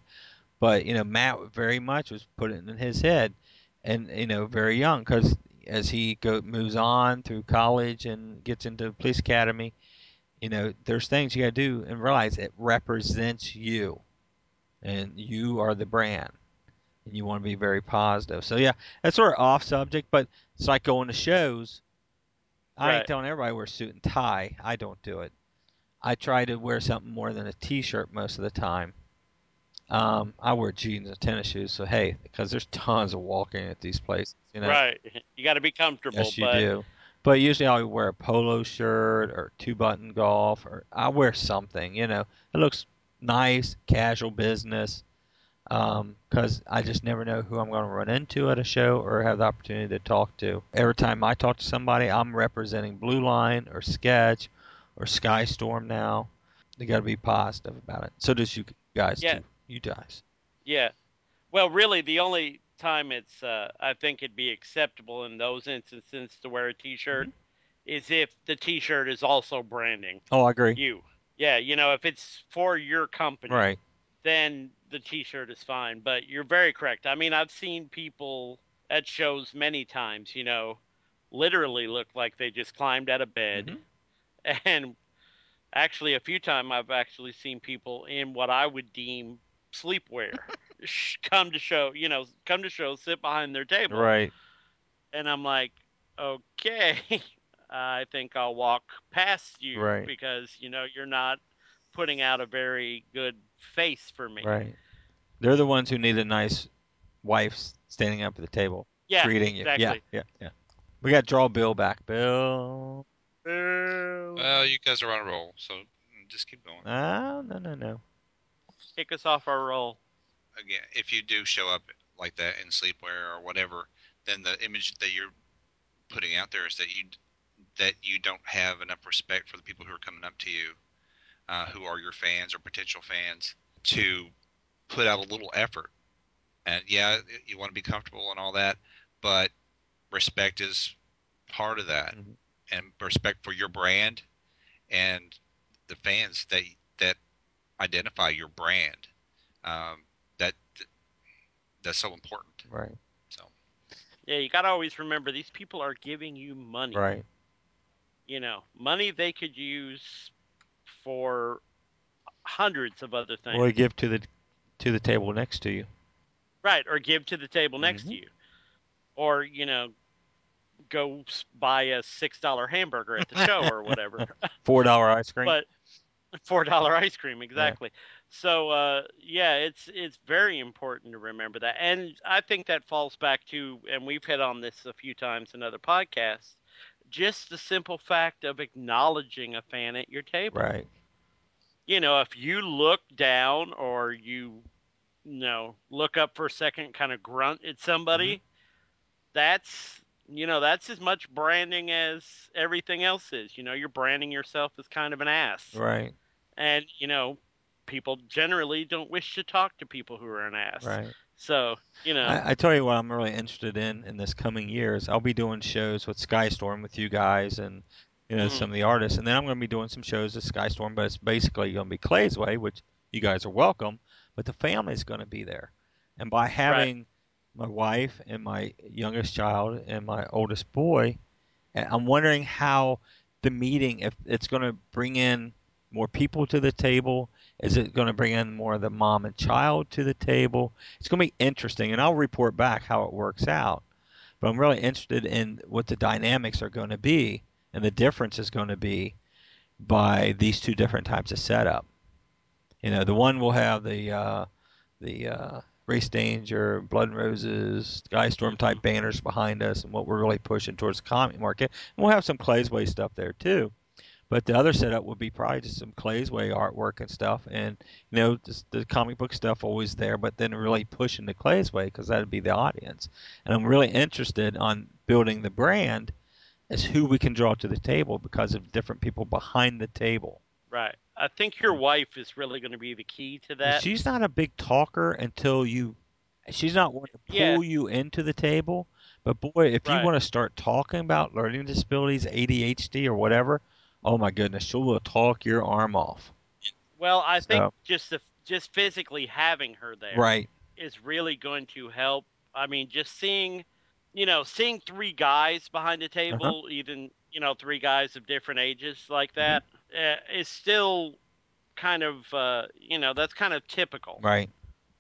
but you know, Matt very much was putting it in his head, and you know, very young because as he go moves on through college and gets into police academy, you know, there's things you got to do and realize it represents you. and you are the brand, and you want to be very positive. So yeah, that's sort of off subject, but it's like going to shows. I ain't telling everybody wear suit and tie. I don't do it. I try to wear something more than a t-shirt most of the time. Um, I wear jeans and tennis shoes, so hey, because there's tons of walking at these places, you know. Right. You got to be comfortable. Yes, you but do. But usually I'll wear a polo shirt or two button golf, or I wear something. You know, it looks nice, casual business. Um, because I just never know who I'm going to run into at a show or have the opportunity to talk to. Every time I talk to somebody, I'm representing Blue Line or Sketch or Skystorm now. You got to be positive about it. So does you guys Yeah. too. You guys. Yeah. Well, really, the only time it's uh, I think it'd be acceptable in those instances to wear a T-shirt is if the T-shirt is also branding Oh, I agree. you. Yeah, you know, if it's for your company, Right. then the T-shirt is fine. But you're very correct. I mean, I've seen people at shows many times, you know, literally look like they just climbed out of bed, Mhm. and actually a few times I've actually seen people in what I would deem sleepwear come to show, you know, come to show, sit behind their table, Right. and I'm like, okay, I think I'll walk past you Right. because you know you're not putting out a very good face for me. Right. They're the ones who need a nice wife standing up at the table Yeah, greeting you. exactly. Yeah, yeah, yeah. We got to draw Bill back. Bill. Well, you guys are on a roll, so just keep going. Ah, no, no, no. kick us off our roll. Again, if you do show up like that in sleepwear or whatever, then the image that you're putting out there is that you that you don't have enough respect for the people who are coming up to you, uh, who are your fans or potential fans, to put out a little effort. And yeah, you want to be comfortable and all that, but respect is part of that, Mhm. and respect for your brand and the fans that that identify your brand. Um, that's so important. Right, So Yeah, you gotta always remember these people are giving you money. right, You know, money they could use for hundreds of other things. or give to the to the table next to you. Right, or give to the table next Mhm. to you. Or, you know, go buy a $6 hamburger at the show or whatever. Four dollar ice cream. but $4 ice cream, exactly. So, uh, yeah, it's it's very important to remember that. And I think that falls back to and we've hit on this a few times in other podcasts, just the simple fact of acknowledging a fan at your table. right, you know, if you look down or you, you know, look up for a second, kind of grunt at somebody, Mm-hmm. that's, you know, that's as much branding as everything else is. You know, you're branding yourself as kind of an ass. right, And, you know, people generally don't wish to talk to people who are an ass. right. So, you know, I, I tell you what I'm really interested in in this coming years. I'll be doing shows with Skystorm with you guys and you know Mhm. some of the artists, and then I'm going to be doing some shows with Skystorm, but it's basically going to be Clay's Way, which you guys are welcome, but the family's going to be there, and by having my wife and my youngest child and my oldest boy, I'm wondering how the meeting if it's going to bring in more people to the table. Is it going to bring in more of the mom and child to the table? It's going to be interesting, and I'll report back how it works out. But I'm really interested in what the dynamics are going to be and the difference is going to be by these two different types of setup. You know, the one will have the uh, the uh, race danger, blood and roses, Skystorm type banners behind us, and what we're really pushing towards the comic market. And we'll have some Clay's Way stuff there too. But the other setup would be probably just some Clay's Way artwork and stuff, and you know just the comic book stuff always there, but then really pushing the Clay's Way because that'd be the audience. And I'm really interested on building the brand as who we can draw to the table because of different people behind the table. right. I think your wife is really going to be the key to that. She's not a big talker until you. She's not one to pull Yeah. you into the table. But boy, if you want to start talking about learning disabilities, ADHD, or whatever, oh my goodness, she will talk your arm off. well, I think So- just the, just physically having her there Right. is really going to help. I mean, just seeing, you know, seeing three guys behind the table, Uh-huh. even you know, three guys of different ages like Mm-hmm. uh, is still kind of, uh, you know, that's kind of typical. Right.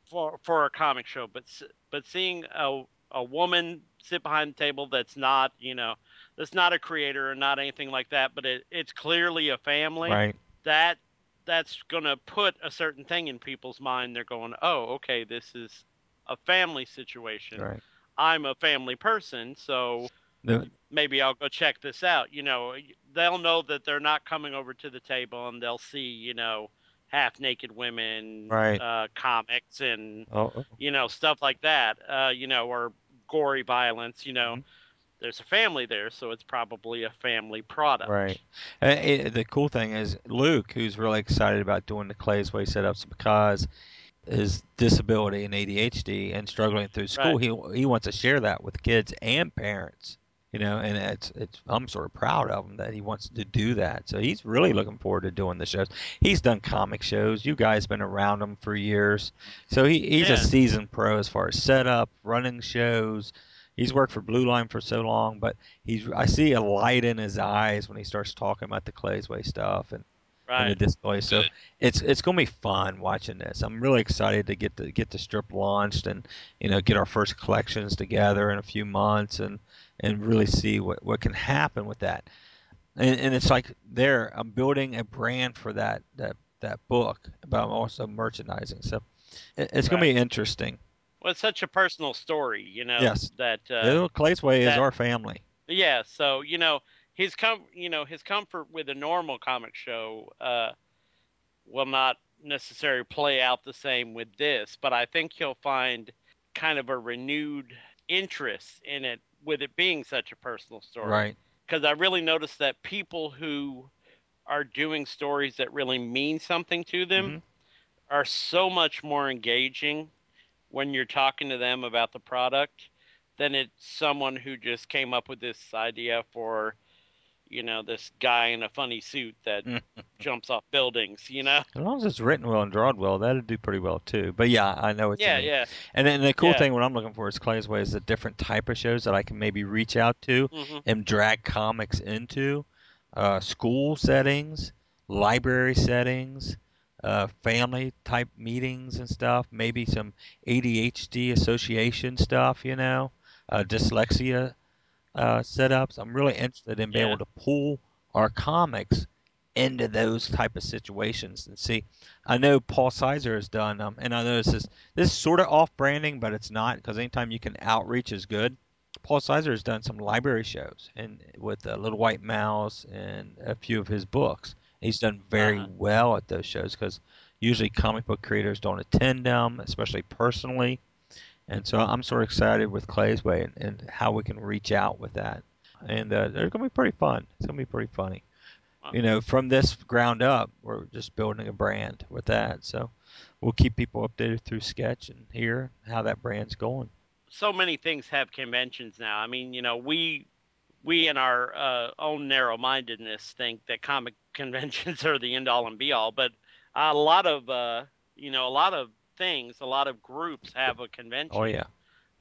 for for a comic show, but but seeing a a woman sit behind the table that's not you know that's not a creator or not anything like that, but it, it's clearly a family. Right. That that's gonna put a certain thing in people's mind. They're going, oh, okay, this is a family situation. Right. I'm a family person, so The, maybe I'll go check this out. You know, they'll know that they're not coming over to the table and they'll see, you know, half naked women, Right. uh, comics and, oh, you know, stuff like that, uh, you know, or gory violence, you know. Mhm. There's a family there, so it's probably a family product. Right. Uh, it- the cool thing is Luke, who's really excited about doing the Clay's Way setups because his disability and ADHD and struggling through school, he he wants to share that with kids and parents. You know, and it's it's I'm sort of proud of him that he wants to do that. So he's really looking forward to doing the shows. He's done comic shows. You guys been around him for years, so he he's Yeah. a seasoned pro as far as setup, running shows. He's worked for Blue Line for so long, but he's I see a light in his eyes when he starts talking about the Clay's Way stuff and, and the display. So Good. it's it's gonna be fun watching this. I'm really excited to get the get the strip launched and you know get our first collections together in a few months and and really see what what can happen with that. And, and it's like there, I'm building a brand for that that that book, but I'm also merchandising. So it, it's gonna be interesting. Well, it's such a personal story, you know, Yes. that uh, Clay's Way is our family. Yeah, so you know his com you know his comfort with a normal comic show uh, will not necessarily play out the same with this, but I think he'll find kind of a renewed interest in it with it being such a personal story. Right. Because I really noticed that people who are doing stories that really mean something to them Mhm. are so much more engaging when you're talking to them about the product than it's someone who just came up with this idea for you know this guy in a funny suit that jumps off buildings you know As long as it's written well and drawn well, that'll do pretty well too. But yeah, I know it's yeah yeah And then the cool Yeah. thing, what I'm looking for is Clay's Way is a different type of shows that I can maybe reach out to hmm and drag comics into uh, school settings, library settings, uh, family type meetings and stuff. Maybe some ADHD association stuff, you know, uh, dyslexia uh, setups. I'm really interested in being Yeah. able to pull our comics into those type of situations and see. I know Paul Sizer has done, um, and I know this is this is sort of off branding, but it's not because anytime you can outreach is good. Paul Sizer has done some library shows and with uh, Little White Mouse and a few of his books. He's done very Uh-huh. well at those shows because usually comic book creators don't attend them, especially personally. And so I'm sort of excited with Clay's Way and, and how we can reach out with that. And uh, they're going to be pretty fun. It's going to be pretty funny. Wow. You know, from this ground up, we're just building a brand with that. So we'll keep people updated through Sketch and hear how that brand's going. so many things have conventions now i mean you know we we in our uh, own narrow-mindedness think that comic conventions are the end all and be all but a lot of uh, you know a lot of things a lot of groups have a convention Oh, yeah.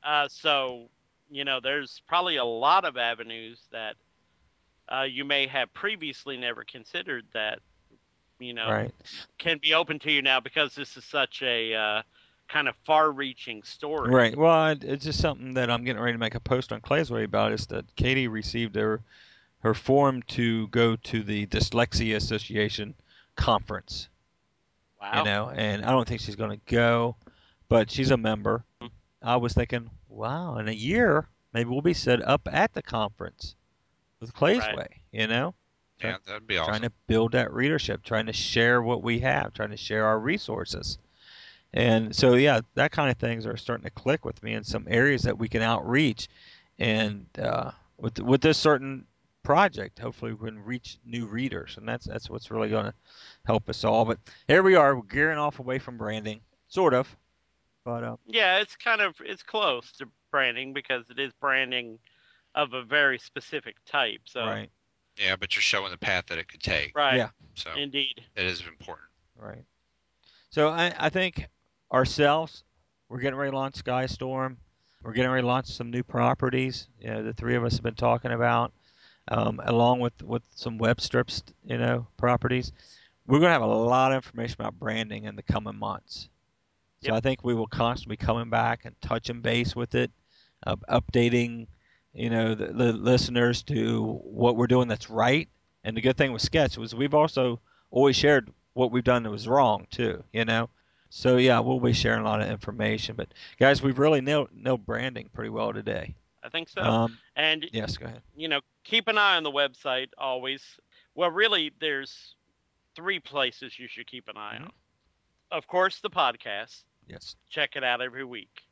Uh, so, you know, there's probably a lot of avenues that uh, you may have previously never considered that, you know, Right. can be open to you now because this is such a uh, kind of far-reaching story. Right. Well, it's just something that I'm getting ready to make a post on Clay's Way about is that Katie received her her form to go to the Dyslexia Association conference. Wow. you know, and I don't think she's going to go, but she's a member. Mm-hmm. I was thinking, wow, in a year, maybe we'll be set up at the conference with Clay's Right. Way, you know, Yeah, that'd be awesome. trying to build that readership, trying to share what we have, trying to share our resources. And so, yeah, that kind of things are starting to click with me in some areas that we can outreach. And uh, with with this certain project, hopefully we can reach new readers, and that's that's what's really going to help us all. But here we are, we're gearing off away from branding, sort of. But uh, Yeah, it's kind of it's close to branding because it is branding of a very specific type. So, right, Yeah, but you're showing the path that it could take. right, Yeah. So indeed. it is important. right. So I, I think ourselves, we're getting ready to launch Skystorm. We're getting ready to launch some new properties. You know, the three of us have been talking about, um, along with with some web strips. You know, properties. We're going to have a lot of information about branding in the coming months. So I think we will constantly be coming back and touching base with it, uh, updating, you know, the, the listeners to what we're doing that's right. And the good thing with Sketch was we've also always shared what we've done that was wrong too. You know. So yeah, we'll be sharing a lot of information. But guys, we've really nailed, nailed branding pretty well today. I think so. Um, and yes, go ahead. you know, keep an eye on the website always. Well, really, there's three places you should keep an eye Mhm. on. Of course, the podcast. Yes. Check it out every week.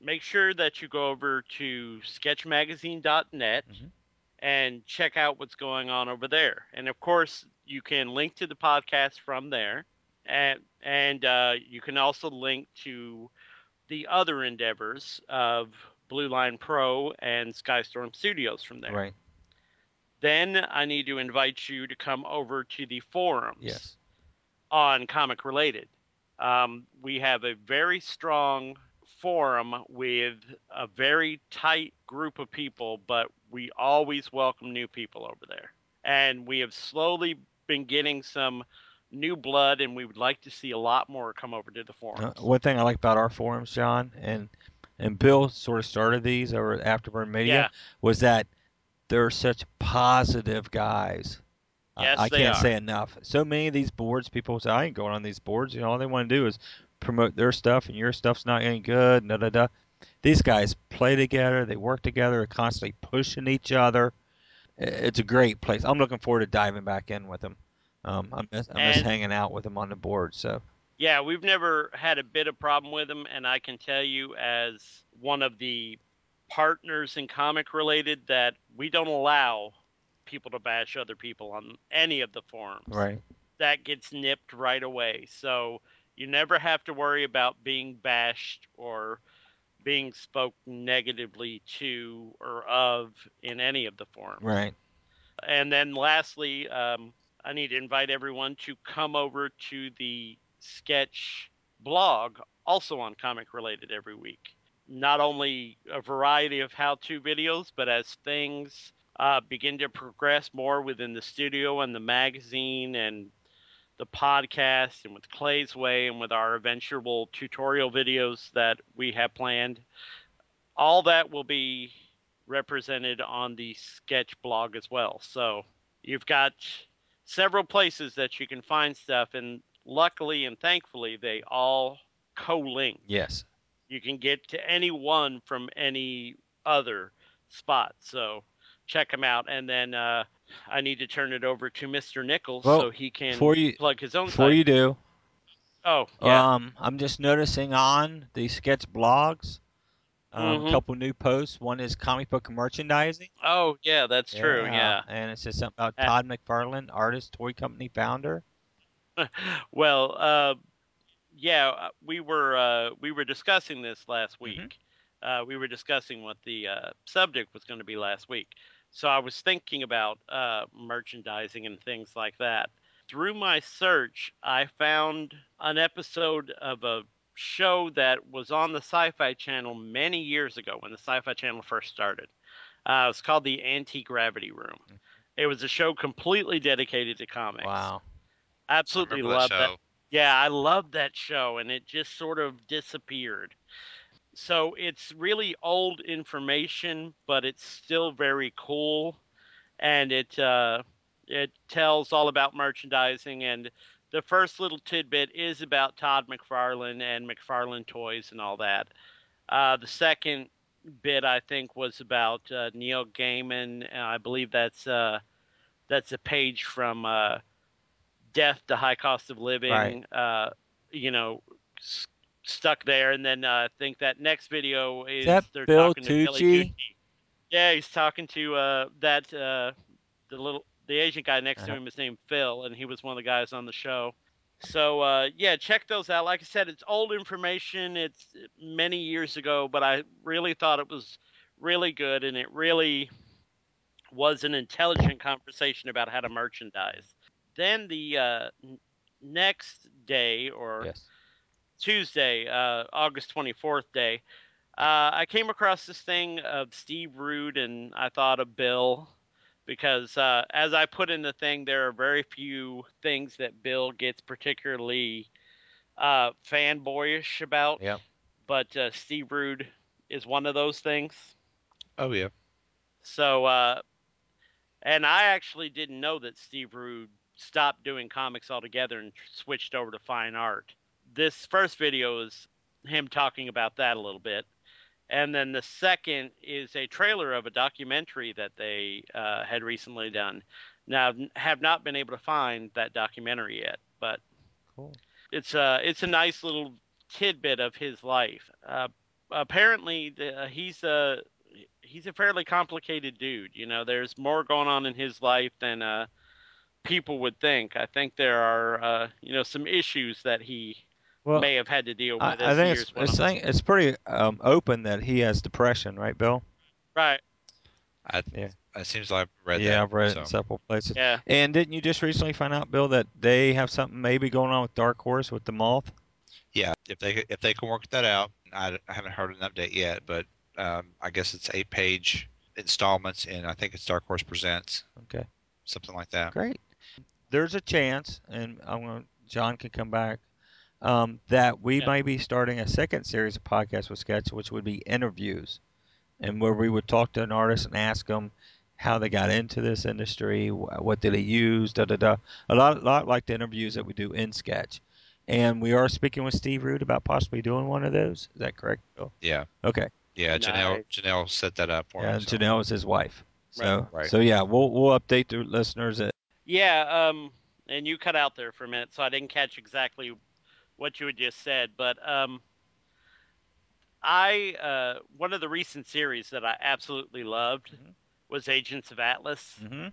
Make sure that you go over to sketchmagazine.net Mhm. and check out what's going on over there. And of course, you can link to the podcast from there, and and uh, you can also link to the other endeavors of Blue Line Pro and Skystorm Studios from there. Right. Then I need to invite you to come over to the forums Yes. on comic related. Um, we have a very strong forum with a very tight group of people, but we always welcome new people over there. And we have slowly been getting some new blood, and we would like to see a lot more come over to the Uh, forums. one thing I like about our forums, John, and and Bill sort of started these over at Afterburn Media, Yeah. was that they're such positive guys. I- Yes, I, they can't are. say enough. So many of these boards, people say, I ain't going on these boards. You know, all they want to do is promote their stuff, and your stuff's not any good. Da da da. These guys play together. They work together. They're constantly pushing each other. It's a great place. I'm looking forward to diving back in with them. Um, I miss, I miss And- hanging out with them on the board. So Yeah, we've never had a bit of problem with them, and I can tell you as one of the partners in comic related that we don't allow people to bash other people on any of the forums. right, That gets nipped right away. So you never have to worry about being bashed or being spoken negatively to or of in any of the forums. right. And then lastly, um, I need to invite everyone to come over to the sketch blog, also on comic related every week. Not only a variety of how to videos, but as things uh, begin to progress more within the studio and the magazine and the podcast and with Clay's Way and with our eventual tutorial videos that we have planned, all that will be represented on the sketch blog as well. So you've got several places that you can find stuff, and luckily and thankfully, they all co link. Yes. You can get to any one from any other spot. So check them out. And then uh, I need to turn it over to Mr. Nichols Well, so he can you- plug his own Before site. you do, oh, yeah. Um, I'm just noticing on the sketch blogs, um, Mhm. a couple new posts. One is comic book merchandising. oh, yeah, that's true. Yeah. And it says something about Uh, Todd McFarlane, artist, toy company founder. well, uh, yeah, uh, we were uh, we were discussing this last Mm-hmm. week. Uh, we were discussing what the uh, subject was going to be last week. So I was thinking about uh, merchandising and things like that. Through my search, I found an episode of a show that was on the Sci-Fi Channel many years ago when the Sci-Fi Channel first started. Uh, it's called the Anti-Gravity Room. It was a show completely dedicated to comics. Wow. Absolutely I remember loved that show. yeah, I love that show, and it just sort of disappeared. So it's really old information, but it's still very cool, and it uh, it tells all about merchandising. And the first little tidbit is about Todd McFarlane and McFarlane Toys and all that. Uh, the second bit, I think, was about uh, Neil Gaiman. and I believe that's uh, that's a page from uh, Death: The High Cost of Living. Right. Uh, you know, s- stuck there, and then uh, I think that next video is that they're Bill talking to Billy Tucci? Tucci. Yeah, he's talking to uh, that uh, the little the Asian guy next to Uh-huh. him is named Phil, and he was one of the guys on the show. So uh, yeah, check those out. Like I said, it's old information. It's many years ago, but I really thought it was really good, and it really was an intelligent conversation about how to merchandise. Then the uh, n- next day, or Yes. Tuesday, uh, August 24th day, uh, I came across this thing of Steve Rude, and I thought of Bill because, uh, as I put in the thing, there are very few things that Bill gets particularly uh, fanboyish about. Yep. But uh, Steve Rude is one of those things. Oh yeah. So, uh, and I actually didn't know that Steve Rude stopped doing comics altogether and switched over to fine art. This first video is him talking about that a little bit. And then the second is a trailer of a documentary that they uh, had recently done. Now, have not been able to find that documentary yet, but Cool. it's a it's a nice little tidbit of his life. Uh, apparently, the, he's a he's a fairly complicated dude. You know, there's more going on in his life than uh, people would think. I think there are uh, you know some issues that he Well, may have had to deal with. I, as I think years it's went it's, on. it's pretty um, open that he has depression, right, Bill? right. I, Yeah. It seems like I've read yeah, that. I've read it in several places. Yeah. And didn't you just recently find out, Bill, that they have something maybe going on with Dark Horse with the moth? Yeah, if they if they can work that out, I, I haven't heard an update yet, but um, I guess it's eight page installments, and I think it's Dark Horse Presents, Okay, something like that. great. There's a chance, and I'm going. John can come back. Um, that we Yeah. might be starting a second series of podcasts with Sketch, which would be interviews, and where we would talk to an artist and ask them how they got into this industry, what did they use, da da da. A lot, lot like the interviews that we do in Sketch. And we are speaking with Steve Rude about possibly doing one of those. Is that correct, Bill? Yeah, Okay. yeah. Jaynelle Nice. Jaynelle set that up for Yeah, me. and so. Jaynelle is his wife. So, Right. so yeah, we'll we'll update the listeners. That, Yeah, um, and you cut out there for a minute, so I didn't catch exactly what you had just said. But um, I uh, one of the recent series that I absolutely loved Mhm. was Agents of Atlas. hmm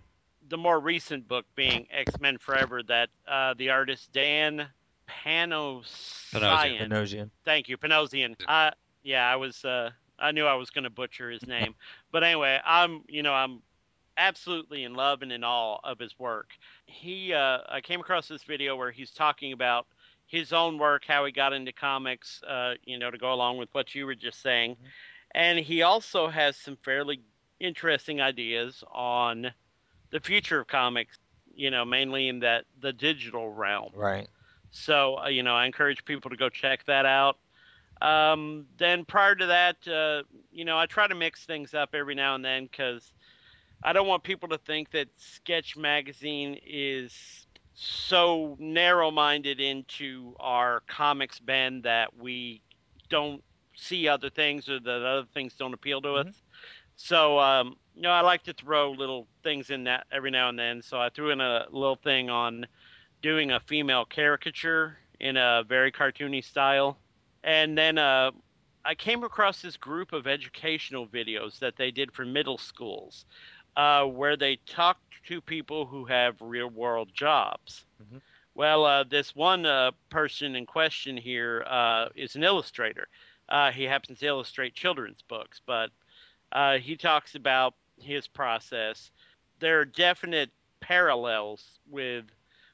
The more recent book being X Men Forever, that uh, the artist Dan Panosian. Panosian. Thank you, Panosian. Uh, yeah, I was. Uh, I knew I was going to butcher his name, but anyway, I'm. You know, I'm absolutely in love and in awe of his work. He. Uh, I came across this video where he's talking about his own work, how he got into comics. Uh, you know, to go along with what you were just saying, and he also has some fairly interesting ideas on the future of comics. You know, mainly in that the digital realm. Right. So, uh, you know, I encourage people to go check that out. Um, then prior to that, uh, you know, I try to mix things up every now and then because I don't want people to think that Sketch Magazine is so narrow minded into our comics bend that we don't see other things or that other things don't appeal to us. So, um, you know, I like to throw little things in that every now and then. So I threw in a little thing on doing a female caricature in a very cartoony style. And then uh, I came across this group of educational videos that they did for middle schools uh, where they talk to people who have real world jobs. Mhm. Well, uh, this one uh, person in question here uh, is an illustrator. Uh, he happens to illustrate children's books, but uh, he talks about his process. There are definite parallels with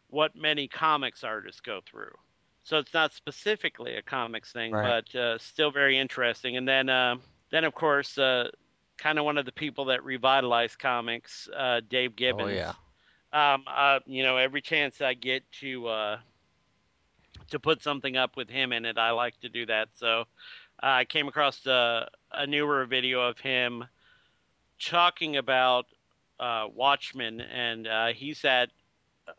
what many comics artists go through. So it's not specifically a comics thing, Right. but uh, still very interesting. And then, then of course, uh, kind of one of the people that revitalized comics, uh, Dave Gibbons. Oh yeah. Um, uh, you know, every chance I get to uh, to put something up with him in it, I like to do that. So I came across a, a newer video of him talking about uh, Watchmen, and uh, he's at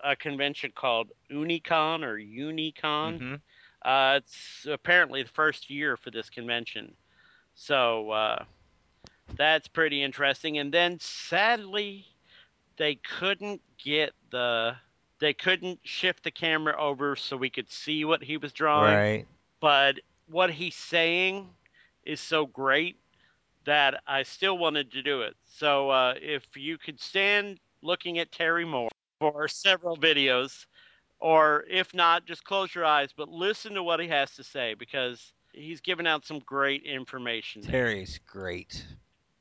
a convention called Unicon or Unicon. hmm Uh, it's apparently the first year for this convention. So uh, that's pretty interesting. And then sadly, they couldn't get the. They couldn't shift the camera over so we could see what he was drawing. Right. But what he's saying is so great that I still wanted to do it. So uh, if you could stand looking at Terry Moore for several videos, or if not, just close your eyes, but listen to what he has to say because he's giving out some great information. Terry's great.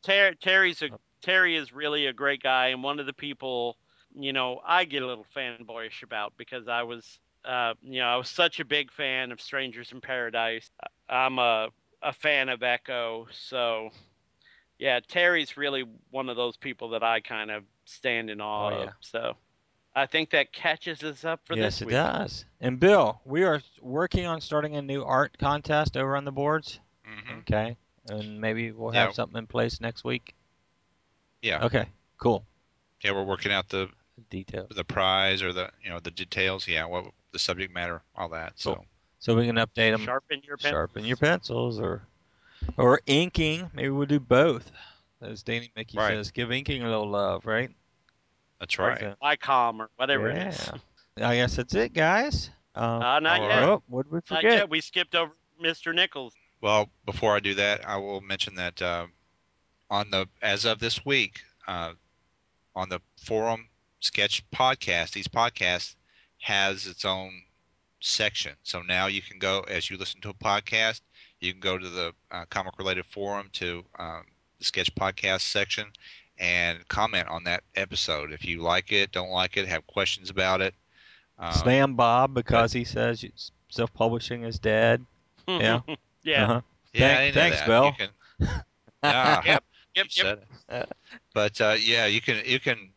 Ter- Terry's a Terry is really a great guy and one of the people you know I get a little fanboyish about because I was uh, you know I was such a big fan of Strangers in Paradise. I'm a a fan of Echo, so yeah, Terry's really one of those people that I kind of stand in awe Oh, yeah. of. So I think that catches us up for yes, this it does. And Bill, we are working on starting a new art contest over on the boards. hmm Okay, and maybe we'll Yeah. have something in place next week. Yeah. Okay. Cool. Yeah, we're working out the Details. the prize or the you know the details. Yeah, what the subject matter, all that. So Cool. So we can update them. Sharpen your pencils. Sharpen your pencils, or or inking. Maybe we'll do both. As Danny Miki Right. says, give inking a little love, right? that's right. So- ICOM or whatever it is. Yeah. I guess that's it, guys. Um, Uh, not yet. oh, what did we Not forget? yet. We skipped over Mr. Nichols. Well, before I do that, I will mention that uh, on the as of this week, uh, on the forum sketch podcast, these podcasts has its own section. So now you can go as you listen to a podcast, you can go to the uh, comic related forum to um, the sketch podcast section and comment on that episode if you like it, don't like it, have questions about it. Um, Slam Bob because he says self-publishing is dead. Yeah. Yeah. Uh-huh. yeah, Thank- thanks, that. Bill. Can- Ah. Yep, You yep. But uh, yeah, you can you can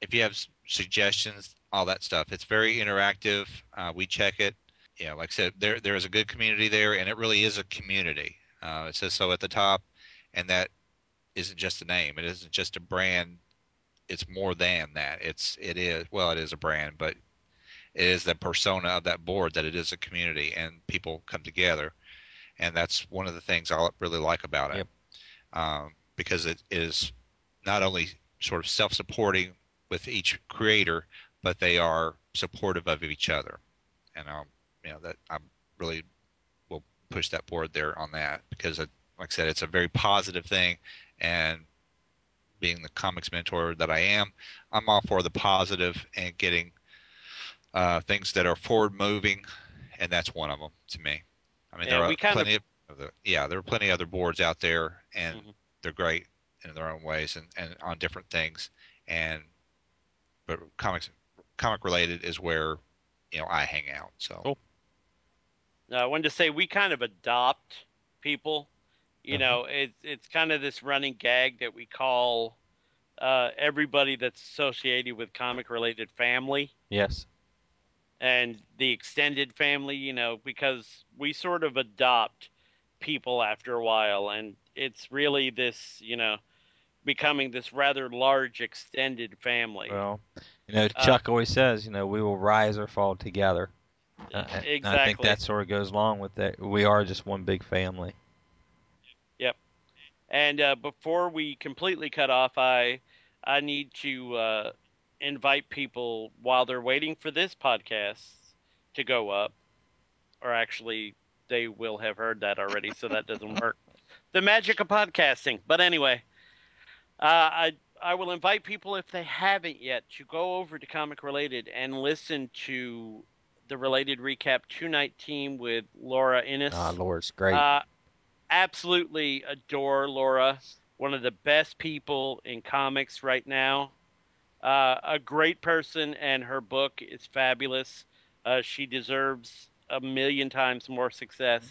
if you have suggestions, all that stuff. It's very interactive. Uh, we check it. Yeah, like I said, there there is a good community there, and it really is a community. Uh, it says so at the top, and that isn't just a name. It isn't just a brand. It's more than that. It's it is well, it is a brand, but it is the persona of that board that it is a community and people come together, and that's one of the things I really like about it Yep. um, because it is not only sort of self-supporting with each creator, but they are supportive of each other, and um, you know that I really will push that board there on that because, it, like I said, it's a very positive thing, and being the comics mentor that I am, I'm all for the positive and getting uh, things that are forward moving, and that's one of them to me. I mean, Yeah, there are we kind of- plenty of, the, yeah, there are plenty of other boards out there, and Mhm. they're great in their own ways and, and on different things. And but comics, comic related is where you know I hang out. So Cool. No, I wanted to say we kind of adopt people. You Uh-huh. know, it's it's kind of this running gag that we call uh, everybody that's associated with comic related family Yes. And the extended family. You know, because we sort of adopt people after a while, and it's really this, you know, becoming this rather large extended family. Well, you know, Uh, Chuck always says, you know, we will rise or fall together. Uh, and I think that sort of goes along with that. We are just one big family. Yep. And uh, before we completely cut off, I I need to uh, invite people while they're waiting for this podcast to go up, or actually they will have heard that already, so that doesn't work. The magic of podcasting. But anyway, uh, I I will invite people if they haven't yet to go over to Comic Related and listen to the Related Recap Two Night Team with Lora Innes. Ah, Lora's great. Uh, absolutely adore Lora. One of the best people in comics right now. Uh, a great person, and her book is fabulous. Uh, she deserves a million times more success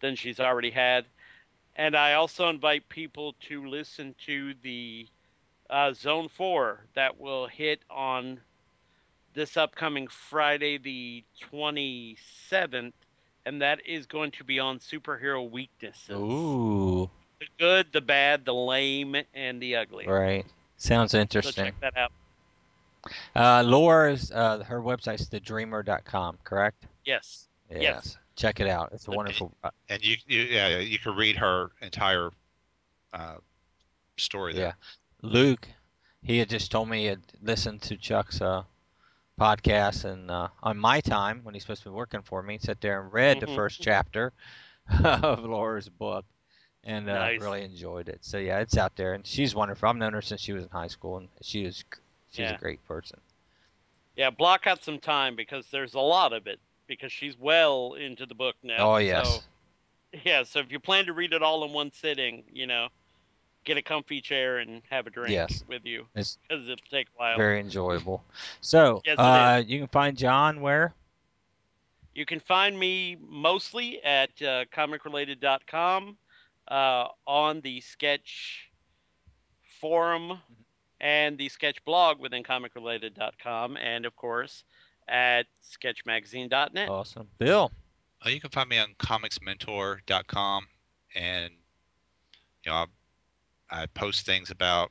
than she's already had. And I also invite people to listen to the uh, Zone 4 that will hit on this upcoming Friday, the 27th and that is going to be on superhero weaknesses. Ooh, The good, the bad, the lame, and the ugly. right. Sounds interesting. So check that out. Uh, Lora's uh, her website's thedreamer.com, correct? Yes. Yes. Yes. Check it out. It's a wonderful. Uh, and you, you yeah you can read her entire uh, story there. Yeah. Luke, he had just told me he had listened to Chuck's uh, podcast, and uh, on my time when he's supposed to be working for me, sat there and read the Mhm. first chapter of Lora's book, and uh, Nice. really enjoyed it. So yeah, it's out there, and she's wonderful. I've known her since she was in high school, and she is she's Yeah. a great person. Yeah, block out some time because there's a lot of it because she's well into the book now. oh yes, So, yeah, so if you plan to read it all in one sitting, you know, get a comfy chair and have a drink Yes. with you It's because it'll take a while. very enjoyable. So Yes, uh, you can find John where? You can find me mostly at uh, comicrelated.com uh, on the sketch forum and the sketch blog within comicrelated.com, and of course at sketchmagazine.net. Awesome, Bill. Uh, you can find me on comicsmentor.com, and you know I, I post things about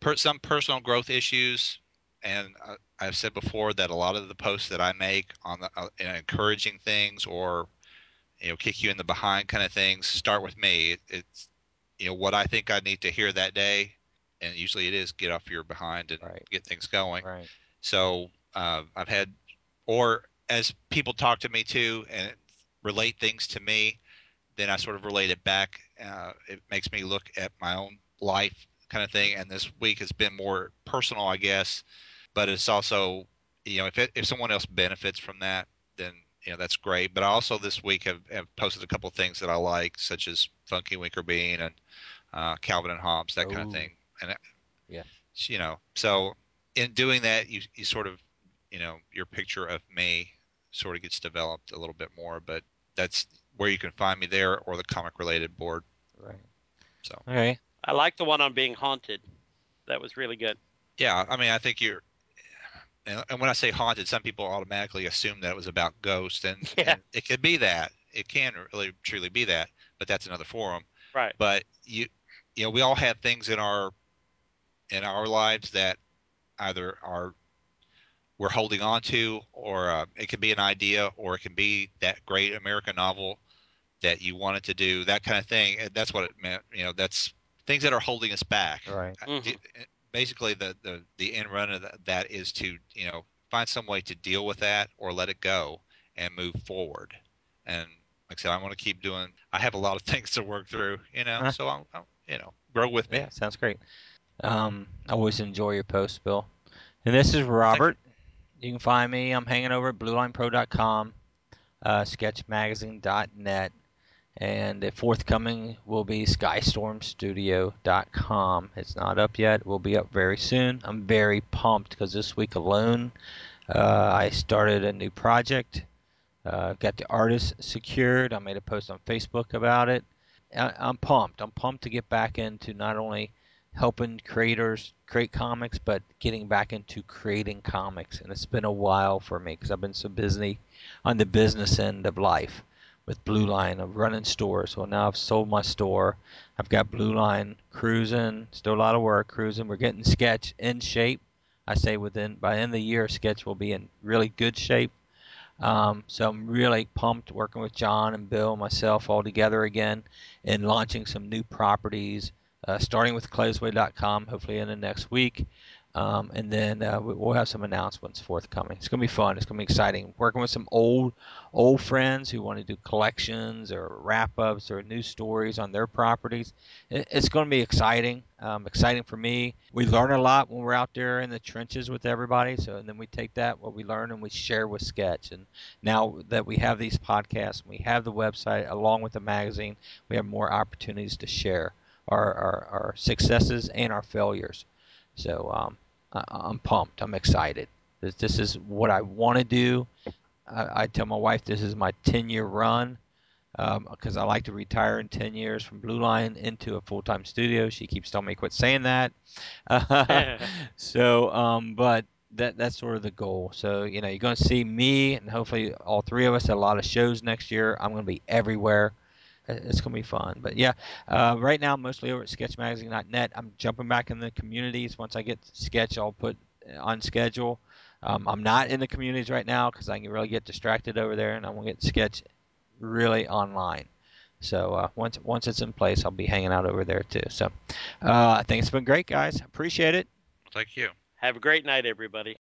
per, some personal growth issues, and uh, I've said before that a lot of the posts that I make on the uh, encouraging things or you know kick you in the behind kind of things start with me. It, it's you know what I think I need to hear that day, and usually it is get off your behind and Right. get things going. Right. So uh, I've had, or as people talk to me too and relate things to me, then I sort of relate it back. Uh, it makes me look at my own life kind of thing. And this week has been more personal, I guess, but it's also, you know, if it, if someone else benefits from that, then you know that's great. But I also this week have, have posted a couple of things that I like, such as Funky Winkerbean and uh, Calvin and Hobbes, that kind of thing. And it- Yeah. you know, so in doing that, you you sort of, you know, your picture of me sort of gets developed a little bit more. But that's where you can find me there or the comic related board. Right. So Okay. I like the one on being haunted. That was really good. yeah, I mean, I think you're. And and when I say haunted, some people automatically assume that it was about ghosts, and, Yeah. and it could be that. It can really truly be that, but that's another forum. Right. But you, you know, we all have things in our in our lives that either are we're holding on to, or uh, it can be an idea, or it can be that great American novel that you wanted to do, that kind of thing. And that's what it meant. You know, that's things that are holding us back. Right. Uh, Mhm. Basically, the, the the end run of that- that is to you know find some way to deal with that or let it go and move forward. And like I said, I want to keep doing. I have a lot of things to work through, you know. Uh-huh. So I'll, I'll you know grow with me. Yeah, sounds great. Um, I always enjoy your posts, Bill. And this is Robert. You can find me. I'm hanging over at BlueLinePro.com, uh, SketchMagazine.net, and the forthcoming will be SkystormStudio.com. It's not up yet. It will be up very soon. I'm very pumped because this week alone, uh, I started a new project. Uh, got the artist secured. I made a post on Facebook about it. I- I'm pumped. I'm pumped to get back into not only helping creators create comics, but getting back into creating comics. And it's been a while for me because I've been so busy on the business end of life with Blue Line of running stores. Well, now I've sold my store. I've got Blue Line cruising. Still a lot of work cruising. We're getting Sketch in shape. I say within by the end of the year, Sketch will be in really good shape. Um, so I'm really pumped working with John and Bill myself all together again and launching some new properties, uh, starting with closeway.com hopefully in the next week. Um, and then uh, we- we'll have some announcements forthcoming. It's going to be fun. It's going to be exciting. Working with some old old friends who want to do collections or wrap ups or new stories on their properties. It's going to be exciting. Um, exciting for me. We learn a lot when we're out there in the trenches with everybody. So and then we take that what we learn and we share with Sketch. And now that we have these podcasts, we have the website along with the magazine, we have more opportunities to share our, our, our successes and our failures. So um, I, I'm pumped. I'm excited. This, this is what I want to do. I, I tell my wife this is my 10 year run because I like to retire in 10 years from Blue Line into a full time studio. She keeps telling me quit saying that. so, um, but that that's sort of the goal. So, you know, you're going to see me and hopefully all three of us at a lot of shows next year. I'm going to be everywhere. It- It's going to be fun. But yeah, uh, right now, I'm mostly over at sketchmagazine.net. I'm jumping back in the communities. Once I get Sketch, I'll put uh, on schedule. Um, I'm not in the communities right now because I can really get distracted over there, and I want to get Sketch really online. So uh, once once it's in place, I'll be hanging out over there too. So uh, I think it's been great, guys. Appreciate it. Thank you. Have a great night, everybody.